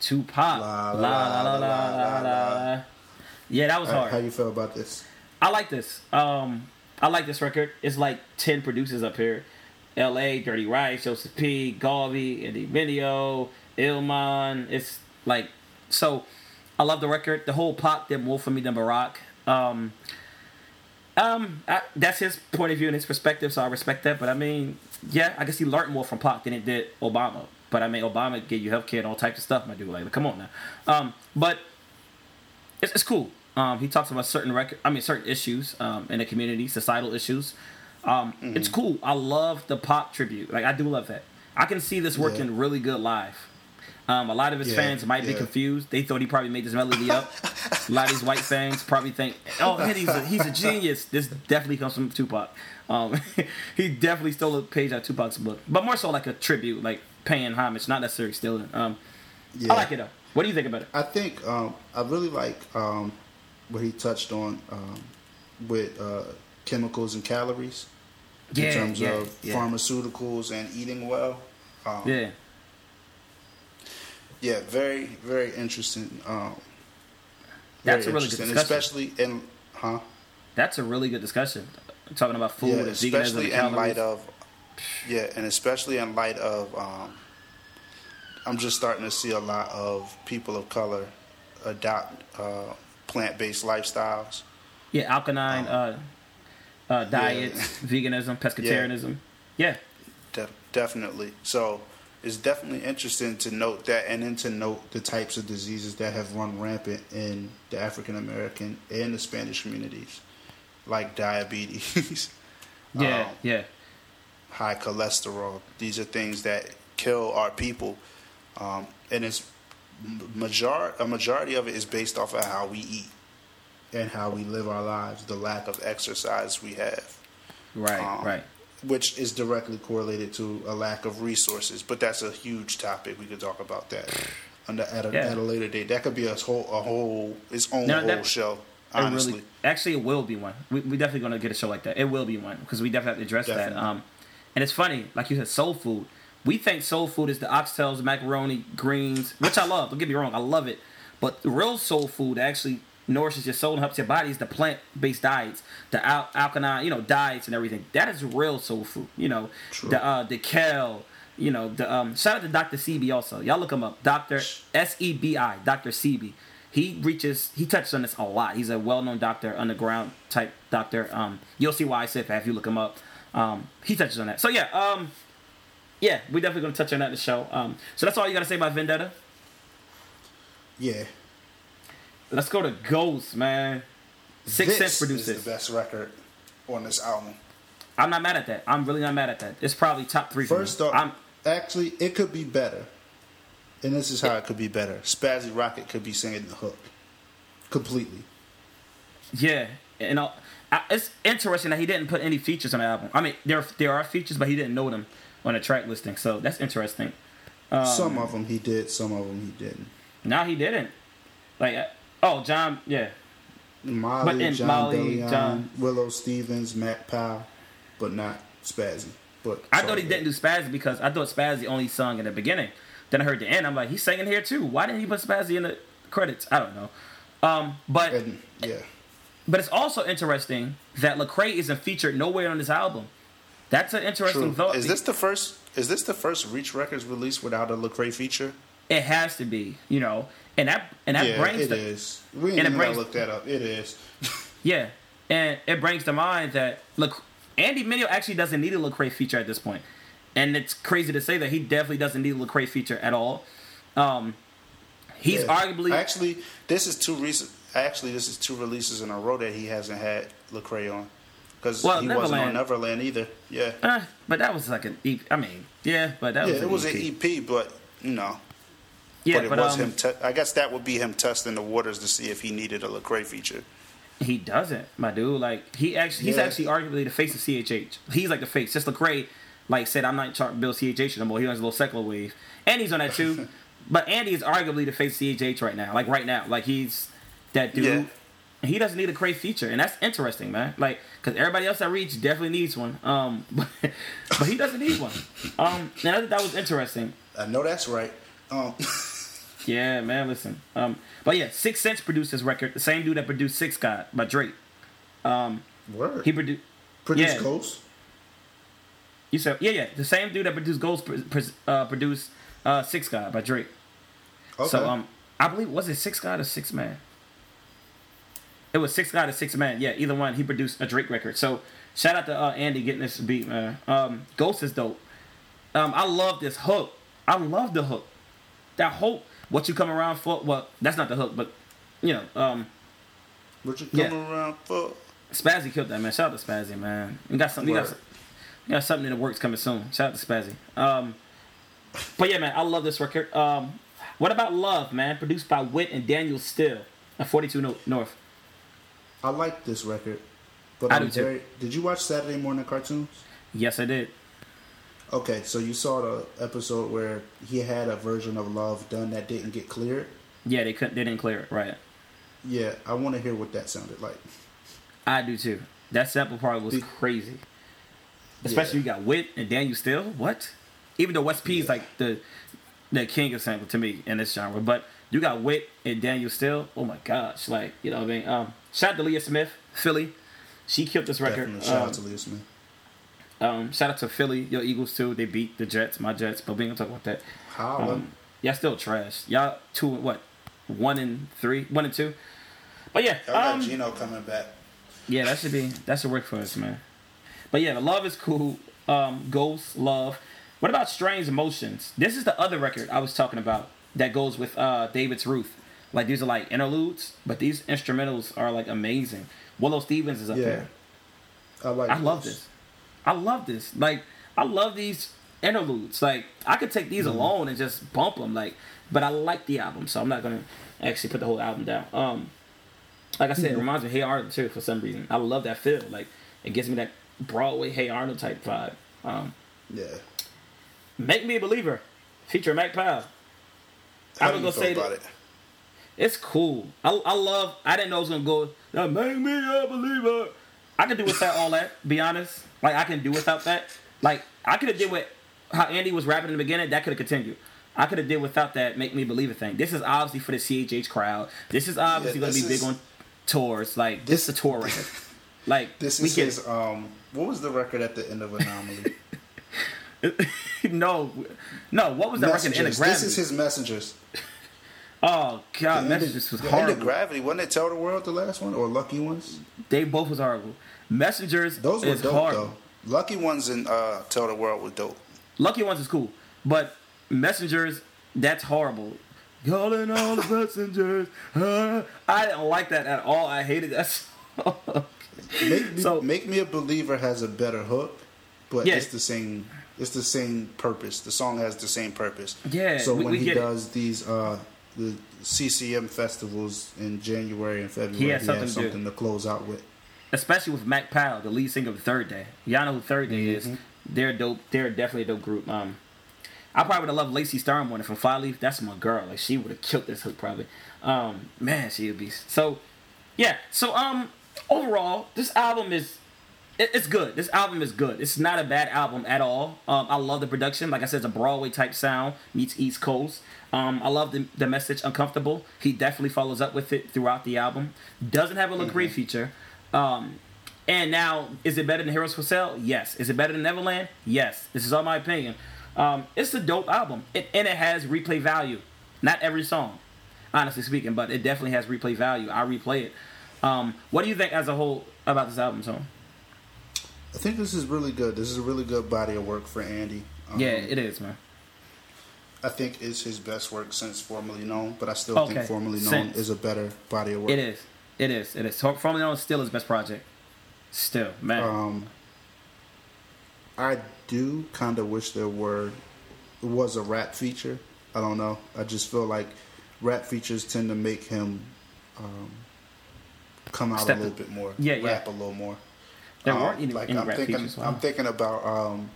Tupac. La, la la la la, la la, la. la. Yeah, that was hard. how you feel about this? I like this. Um, I like this record. It's like ten producers up here. L.A., Dirty Rice, Joseph P, Garvey, Eddie Video, Illmind. It's like so. I love the record. The whole pop did more for me than Barack. Um, um, I, that's his point of view and his perspective, so I respect that. But I mean, yeah, I guess he learned more from Pac than it did Obama. But I mean, Obama gave you healthcare and all types of stuff, my dude. Like, come on now. Um, but it's, it's cool. Um, he talks about certain record, I mean, certain issues um, in the community, societal issues. Um, It's cool. I love the pop tribute. Like, I do love that. I can see this working Yeah. really good live. Um, a lot of his Yeah, fans might be confused. They thought he probably made this melody up. a lot of these white fans probably think, "Oh, man, he's a, he's a genius." This definitely comes from Tupac. Um, *laughs* he definitely stole a page out of Tupac's book, but more so like a tribute, like paying homage, not necessarily stealing. Um, Yeah. I like it though. What do you think about it? I think um, I really like um, what he touched on um, with uh, chemicals and calories Yeah, in terms yeah, of yeah. pharmaceuticals and eating well. Um, Yeah. yeah, very very interesting. Um, That's a really good discussion. especially in huh? That's a really good discussion. Talking about food Yeah, and especially and in light of yeah, and especially in light of um, I'm just starting to see a lot of people of color adopt uh, plant-based lifestyles. yeah, alkaline uh, uh, diets, *laughs* veganism, pescatarianism. Yeah. De- definitely. So it's definitely interesting to note that, and then to note the types of diseases that have run rampant in the African American and the Spanish communities, like diabetes, *laughs* Yeah, um, yeah. high cholesterol. These are things that kill our people, um, and it's major a majority of it is based off of how we eat and how we live our lives, the lack of exercise we have Right, um, right. which is directly correlated to a lack of resources. But that's a huge topic. We could talk about that the, at, a, Yeah. at a later date. That could be a whole, a whole, its own No, whole that- show. Honestly, really, actually, it will be one. We we definitely gonna get a show like that. It will be one because we definitely have to address that. Um, and it's funny, like you said, soul food. We think soul food is the oxtails, macaroni, greens, which I love. Don't get me wrong, I love it. But the real soul food actually nourishes your soul and helps your body is the plant-based diets, the al- alkaline, you know, diets and everything. That is real soul food. You know, True. the uh, the kale. You know, the um, shout out to Dr. Sebi also. Y'all look him up, Doctor S E B I, Dr. Sebi. He reaches, he touches on this a lot. He's a well-known doctor, underground type doctor. Um, you'll see why I said that if you look him up. Um, he touches on that. So yeah, um, yeah, we definitely gonna touch on that in the show. Um, so that's all you gotta say about Vendetta. yeah. Let's go to Ghost, man. Six this Sense produced is this. the best record on this album. I'm not mad at that. I'm really not mad at that. It's probably top three. First off, I'm, actually, it could be better, and this is how it could be better. Spazzy Rocket could be singing the hook. completely. Yeah, and uh, I, it's interesting that he didn't put any features on the album. I mean, there there are features, but he didn't know them on a track listing. So that's interesting. Um, some of them he did, some of them he didn't. No, he didn't. Like, uh, oh, John, yeah, Molly, But in John Molly, John- Willow Stevens, Mac Powell, but not Spazzy. But I thought he didn't do Spazzy because I thought Spazzy only sung in the beginning. Then I heard the end. I'm like, he's singing here too. Why didn't he put Spazzy in the credits? I don't know. Um, but And, yeah, but it's also interesting that Lecrae isn't featured nowhere on this album. That's an interesting true. thought. Is this the first? Is this the first Reach Records release without a Lecrae feature? It has to be, you know, and that and that yeah, brings it the, is. We and it brings- look that up. It is. *laughs* Yeah, and it brings to mind that look, Andy Mineo actually doesn't need a Lecrae feature at this point, and it's crazy to say that he definitely doesn't need a Lecrae feature at all. Um, he's Yeah. arguably actually this is two recent. Actually, this is two releases in a row that he hasn't had Lecrae on because Well, he wasn't on Neverland- Neverland either. Yeah, uh, but that was like an EP. I mean, yeah, but that yeah, was it was EP. an EP, but you know, Yeah, but it but, was um, him. Te- I guess that would be him testing the waters to see if he needed a Lecrae feature. He doesn't, my dude. Like he actually, he's Yeah. actually arguably the face of CHH. He's like the face. Just Lecrae, like said, I'm not trying to build CHH no more. He on a little secular wave, and he's on that too. *laughs* but Andy is arguably the face of CHH right now. Like right now, like he's that dude. Yeah. And He doesn't need a Cray feature, and that's interesting, man. Like, cause everybody else I reach definitely needs one. Um, *laughs* but, but he doesn't need one. Um, and I thought that was interesting. I know that's right. Um, *laughs* Yeah, man. Listen. Um, but yeah, Six Sense produced his record. The same dude that produced Six God by Drake. word. He produced. produced yeah. Ghost. You said yeah, yeah. The same dude that produced Ghost pr- pr- uh, produced uh, Six God by Drake. Okay. So um, I believe was it Six God or Six Man? It was Six God or Six Man. Yeah, either one. He produced a Drake record. So shout out to uh, Andy getting this beat, man. Um, Ghost is dope. Um, I love this hook. I love the hook. That hook. What you come around for? Well, that's not the hook, but you know, um, what you yeah. coming around for? Spazzy killed that man. Shout out to Spazzy, man. We got something. You got, Word. you got something in the works coming soon. Shout out to Spazzy. Um, but yeah, man, I love this record. Um, what about Love, man? Produced by Wit and Daniel Still at 42 No- North. I like this record, but I I'm do too. Did you watch Saturday morning cartoons? Yes, I did. Okay, so you saw the episode where he had a version of Love done that didn't get cleared. Yeah, they couldn't. They didn't clear it. Right. Yeah, I want to hear what that sounded like. I do too. That sample part was Be- crazy. Especially you got Wit and Daniel Still. What? Even though West P is like the the king of sample to me in this genre, but you got Wit and Daniel Still. Oh my gosh! Like you know what I mean. Um, shout out to Leah Smith, Philly. She killed this record. Definitely shout Um, out to Leah Smith. um, shout out to Philly, your Eagles too. They beat the Jets, my Jets, but we ain't gonna talk about that. Holla. Um, y'all still trash. Y'all two what? One and three, one and two. But yeah, got um, Gino coming back. yeah, that should be that should work for us, man. But yeah, the love is cool. Um, Ghost, love. What about Strange Emotions? This is the other record I was talking about that goes with uh, David's Roof. Like these are like interludes, but these instrumentals are like amazing. Willow Stevens is up Yeah, there. I like. I love this. I love this. Like I love these interludes. Like I could take these Mm-hmm. alone and just bump them. Like, but I like the album, so I'm not gonna actually put the whole album down. Um, like I said, Mm-hmm. it reminds me of Hey Arnold too for some reason. I love that feel. Like it gives me that Broadway Hey Arnold type vibe. Um, Yeah. Make Me a Believer, feature Mac Powell. How I'm do gonna say that- it? It's cool. I, I love. I didn't know it was gonna go. That Make me a believer. I could do without all that. Be honest. Like I can do without that. Like I could have did with how Andy was rapping in the beginning. That could have continued. I could have did without that make me believe a thing. This is obviously for the CHH crowd. This is obviously Yeah, gonna be this big on tours. Like this, is a tour record. *laughs* Like This we is get his. Um, what was the record at the end of Anomaly? *laughs* *laughs* no, no. What was that record gravity? This is his messengers. *laughs* oh god, The messages was the end of. Gravity. Wasn't it Tell the World the last one or Lucky Ones? They both was horrible. Messengers Those were dope horrible. though. Lucky Ones and uh, Tell the World was dope. Lucky ones is cool, but messengers that's horrible. Calling all the *laughs* messengers. Huh? I didn't like that at all. I hated that song. Make me, So- Make Me a Believer has a better hook, but Yeah. it's the same. It's the same purpose. The song has the same purpose. Yeah, So we- when we he get it. does these uh, the CCM festivals in January and February. He had something to do. something to close out with. especially with Mac Powell, the lead singer of Third Day. Y'all know who Third Day is. Mhm. They're dope. They're definitely a dope group. Um, I probably would have loved Lacey Sturm from Flyleaf. That's my girl. Like she would have killed this hook probably. Um, man, she would be so. Yeah. So um, overall, this album is. It- It's good. This album is good. It's not a bad album at all. Um, I love the production. Like I said, it's a Broadway type sound meets East Coast. Um, I love the, the message "Uncomfortable." He definitely follows up with it throughout the album. Doesn't have a Lecrae feature. Um, and now, is it better than Heroes for Sale? Yes. Is it better than Neverland? Yes. This is all my opinion. Um, it's a dope album, it, and it has replay value. Not every song, honestly speaking, but it definitely has replay value. I replay it. Um, what do you think as a whole about this album, Tone? I think this is really good. This is a really good body of work for Andy. Um, Yeah, it is, man. I think it's his best work since Formerly Known, but I still Okay. think Formerly Known Since. is a better body of work. It is. It is. It is. Formerly known as still his best project. Still, man. Um, I do kind of wish there were was a rap feature. I don't know. I just feel like rap features tend to make him um, come out Step a it- little bit more. Yeah, yeah. rap a little more. There Um, weren't any, like any I'm rap thinking. features. I'm thinking about um,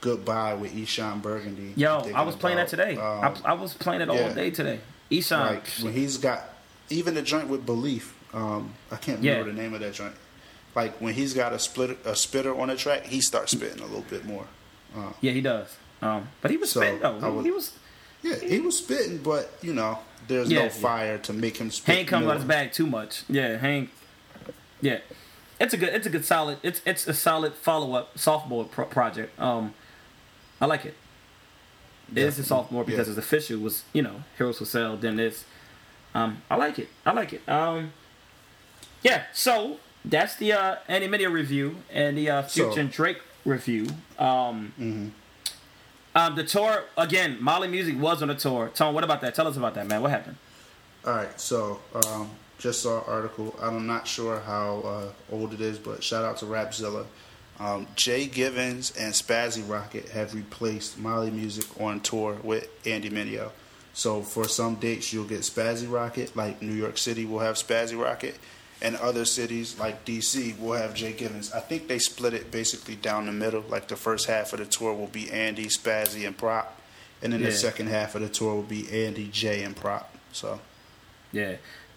"Goodbye" with Eshon Burgundy. Yo, I was playing about, that today. um, I, I was playing it all yeah. day today. Eshon. like when he's got even the joint with belief. Um, I can't remember Yeah. the name of that joint. Like when he's got a split a spitter on a track, he starts spitting a little bit more. Uh, yeah, he does. Um, but he was So, spitting though. I He, was. yeah, he was spitting, but you know, there's Yeah, no yeah. fire to make him spit. Hank comes out his bag too much. Yeah, Hank. Yeah, it's a good. It's a good solid. It's it's a solid follow up sophomore pro- project. Um, I like it. It is a sophomore because Yeah. it's official. Was you know Heroes for Sale. Then this. Um, I like it. I like it. Um, yeah. So that's the uh, Mineo review and the uh, Future So- and Drake review. Um, Mm-hmm. um, the tour again. Mali Music was on the tour. Tone, what about that? Tell us about that, man. What happened? All right, so um, just saw an article. I'm not sure how uh, old it is, but shout out to Rapzilla. Um, Jay Givens and Spazzy Rocket have replaced Mali Music on tour with Andy Mineo. So for some dates, you'll get Spazzy Rocket, like New York City will have Spazzy Rocket, and other cities like DC will have Jay Givens. I think they split it basically down the middle. Like the first half of the tour will be Andy, Spazzy, and Prop, and then Yeah. the second half of the tour will be Andy, Jay, and Prop. So. Yeah.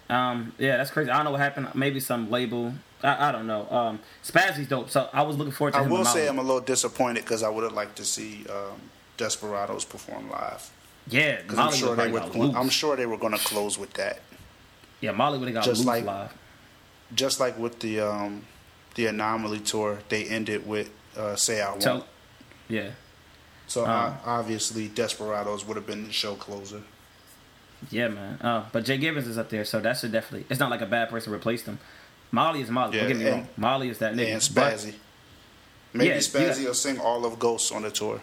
Um, yeah, that's crazy. I don't know what happened. Maybe some label. I, I don't know. Um, Spazzy's dope. So I was looking forward to I will say I'm a little disappointed because I would have liked to see um, Desperados perform live. yeah, Because I'm sure they were. I'm sure they were going to close with that. Yeah, Mali would have got just like- live. Just like with the um, the Anomaly tour, they ended with uh, "Say I Won't." Yeah, so um, uh, obviously, Desperados would have been the show closer. Yeah, man. Uh, but Jay Givens is up there, so that should definitely. It's not like a bad person replaced him. Mali is Mali. Yeah, Don't get me and- wrong. Molly is that nigga. and But- Spazzy. Maybe Yeah, Spazzy got- will sing all of Ghosts on the tour.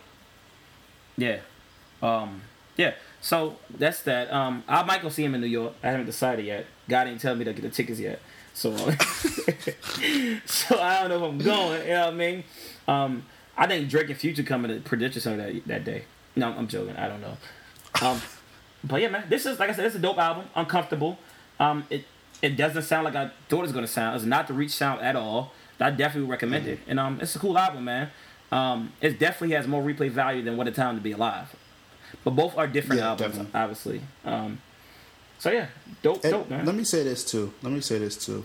Yeah. Um, yeah. So that's that. Um, I might go see him in New York. I haven't decided yet. God didn't tell me to get the tickets yet. So, *laughs* so I don't know if I'm going. You know what I mean? Um, I think Drake and Future coming to Prudential Center that that day. No, I'm joking. I don't know. Um, but yeah, man, this is like I said, it's a dope album. Uncomfortable. Um, it it doesn't sound like I thought it was gonna sound. It's not the reach sound at all. I definitely recommend it. And um, it's a cool album, man. Um, it definitely has more replay value than What a Time to Be Alive. But both are different Yeah, albums, definitely. obviously. Um, so yeah, dope, And dope, man. Let me say this too. Let me say this too.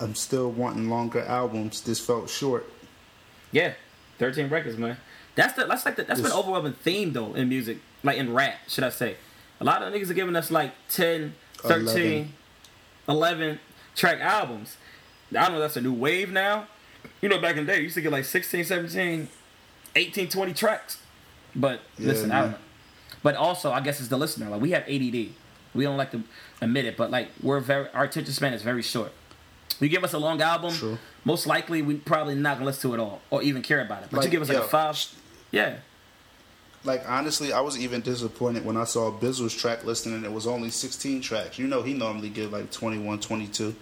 I'm still wanting longer albums. This felt short. Yeah, thirteen records, man. That's the that's like the, that's been an overwhelming theme though in music, like in rap, should I say? A lot of niggas are giving us like 10, 13, 11, track albums. I don't know. That's a new wave now. You know, back in the day, you used to get like 16, 17, 18, 20 tracks. But Yeah, listen, I don't know. But also, I guess it's the listener. Like we have ADD. We don't like to admit it, but like we're very our attention span is very short. You give us a long album, True. most likely we probably not gonna listen to it all or even care about it. But you give us like yo, a five, yeah, Like honestly, I was even disappointed when I saw Bizzle's track listing and it was only 16 tracks. You know, he normally give like 21, 22.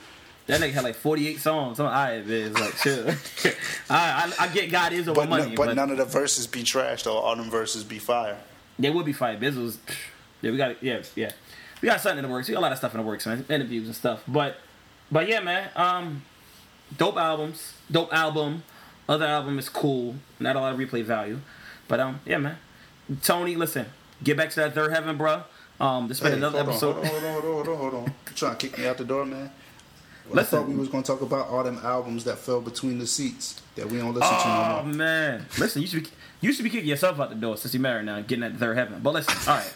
that nigga had like forty eight songs. I'm alright, man. It's like chill. *laughs* I, I I get God is over But, money, no- but, but none of the verses be trash though. All them verses be fire. they would be fire. Biz was Yeah, we got yeah, yeah. We got something in the works. We got a lot of stuff in the works, man. Interviews and stuff. But but yeah, man. Um dope albums. Dope album. Other album is cool. Not a lot of replay value. But um yeah, man. Tony, listen, get back to that third heaven, bro. Um, this been Hey, another hold episode. hold on, hold on, hold on, hold on, hold *laughs* on. You trying to kick me out the door, man? I Listen. thought we was gonna talk about all them albums that fell between the seats that we don't listen to no more. Oh more. man, listen, you should be you should be kicking yourself out the door since you're married now, and getting that third heaven. But listen, all right,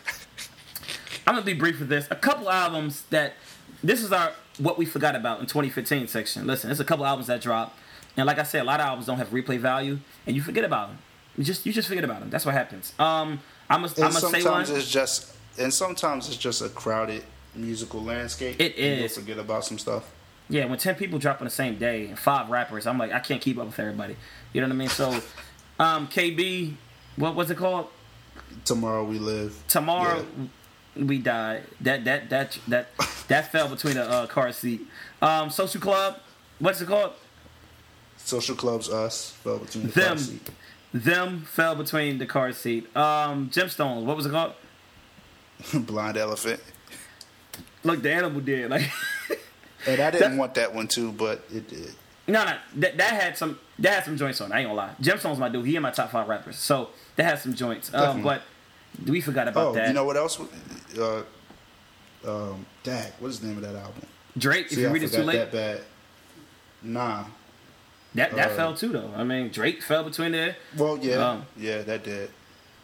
*laughs* I'm gonna be brief with this. A couple albums that this is our what we forgot about in 2015 section. Listen, there's a couple albums that dropped, and like I said, a lot of albums don't have replay value, and you forget about them. You just you just forget about them. That's what happens. Um, I'm gonna I'm And gonna say one. sometimes it's just, and sometimes it's just a crowded musical landscape. It. You'll forget about some stuff. Yeah, when ten people drop on the same day and five rappers, I'm like, I can't keep up with everybody. You know what I mean? So, um, KB, what was it called? Tomorrow we live. Tomorrow we die. That that that that that fell between a uh, car seat. Um, Social Club, what's it called? Social clubs, us fell between the Them. car seat. Them fell between the car seat. Um, Gemstones, what was it called? *laughs* Blind elephant. Look, the animal did like. *laughs* And I didn't That- want that one too, but it did. No, no, that, that had some that had some joints on. it, I ain't gonna lie. Gemstone's my dude. He in my top five rappers, so that had some joints. Um, but we forgot about Oh, that. you know what else? Uh, um, Dag, what is the name of that album? Drake. If you I read it too late, that bad. Nah. That that uh, fell too though. I mean, Drake fell between there. Well, yeah, Um, yeah, that did.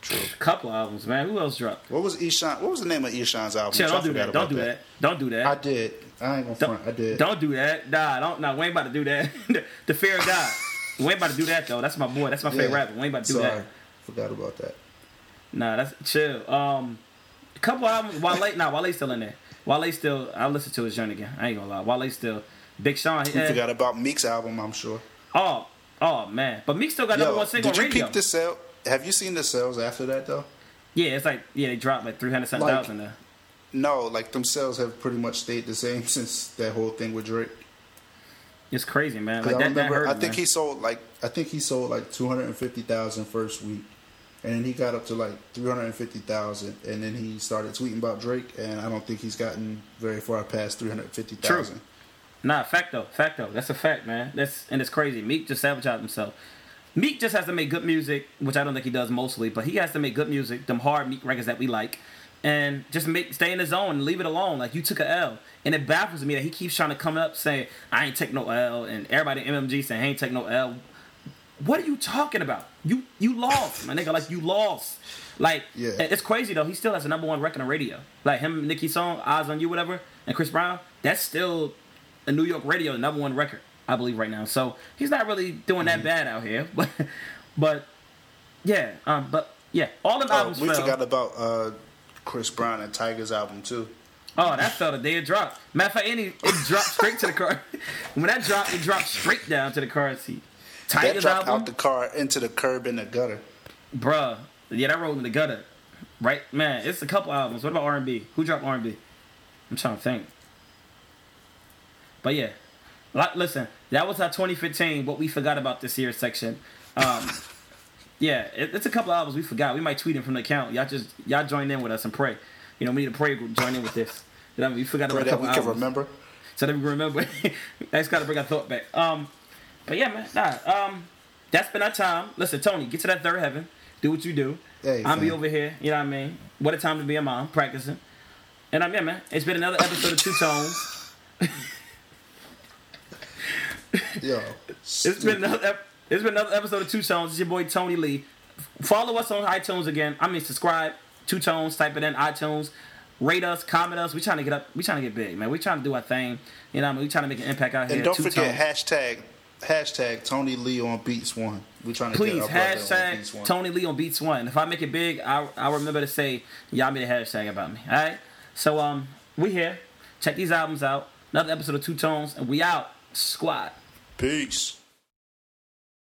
True. Couple albums, man. Who else dropped? What was Eshon? What was the name of Eshon's album? Chill, don't do that. Don't do that. Don't do that. I did. I ain't gonna Don't, front. I did. don't do that. Nah, don't. Nah, we ain't about to do that. *laughs* the, the fear of God. we ain't about to do that though. That's my boy. That's my favorite Yeah. rapper. We ain't about to do Sorry, that. forgot about that. Nah, that's chill. Um, a couple albums. Wale. Nah, Wale's still in there. Wale still. I listen to his journey again. I ain't gonna lie. Wale still. Big Sean. We eh, forgot about Meek's album. I'm sure. Oh, oh man. But Meek still got number Yo, one single did you radio. peep the sale? Have you seen the sales after that though? Yeah, it's like yeah, they dropped like three hundred something Like- thousand there. No, like them sales have pretty much stayed the same *laughs* since that whole thing with Drake. It's crazy, man. Like I that, remember, hurt, I think man. he sold like I think he sold like 250,000 first week, and then he got up to like 350,000, and then he started tweeting about Drake, and I don't think he's gotten very far past 350,000. Nah, fact though, fact though. That's a fact, man. That's and it's crazy. Meek just sabotaged himself. Meek just has to make good music, which I don't think he does mostly, but he has to make good music, them hard Meek records that we like, and just make stay in the zone and leave it alone. Like you took a L, and it baffles me that he keeps trying to come up saying I ain't take no L, and everybody at MMG saying I ain't take no L. What are you talking about? You you lost, my nigga. Like you lost. Like Yeah. it's crazy though. He still has a number one record on radio. Like him, Nicki song, "Eyes on You," whatever, and Chris Brown. That's still a New York radio number one record, I believe, right now. So he's not really doing Mm-hmm. that bad out here. *laughs* But but yeah, um, but yeah, all the Oh, albums we fell. forgot about uh, Chris Brown and Tyga's album too. Oh, that fell the day it dropped. Matter of fact, any it dropped straight to the car. *laughs* when that dropped, it dropped straight down to the car seat. That Tyga's dropped album, out the car into the curb in the gutter. bruh. Yeah, that rolled in the gutter. Right, man. It's a couple albums. What about R and B? Who dropped R and B? I'm trying to think. But yeah, Like, listen, that was our 2015. What we forgot about this year section. Um, *laughs* yeah, it, it's a couple albums we forgot. We might tweet them from the account. Y'all just y'all join in with us and pray. You know, we need a prayer group join in with this. You know, we forgot Pray about a that couple we can albums remember. so that we can remember. *laughs* That's got to bring our thought back. Um, but yeah, man, nah. Um, that's been our time. Listen, Tony, get to that third heaven. Do what you do. Hey, I'll be over here. You know what I mean? What a time to be a mom practicing. And I'm yeah, man. It's been another episode of Two Tones. *laughs* *laughs* Yo, It's been another. It's been another episode of Two Tones. It's your boy Tony Lee. Follow us on iTunes again. I mean, subscribe. Two Tones. Type it in iTunes. Rate us, comment us. We trying to get up. We trying to get big, man. We trying to do our thing. You know, what I mean, we trying to make an impact out here. and don't Two forget Tones. hashtag hashtag Tony Lee on Beats One. We trying to Please get our brother on Beats hashtag One. Tony Lee on Beats One. If I make it big, I I remember to say y'all made a hashtag about me. All right. So um, we here. Check these albums out. Another episode of Two Tones, and we out. Squad. Peace.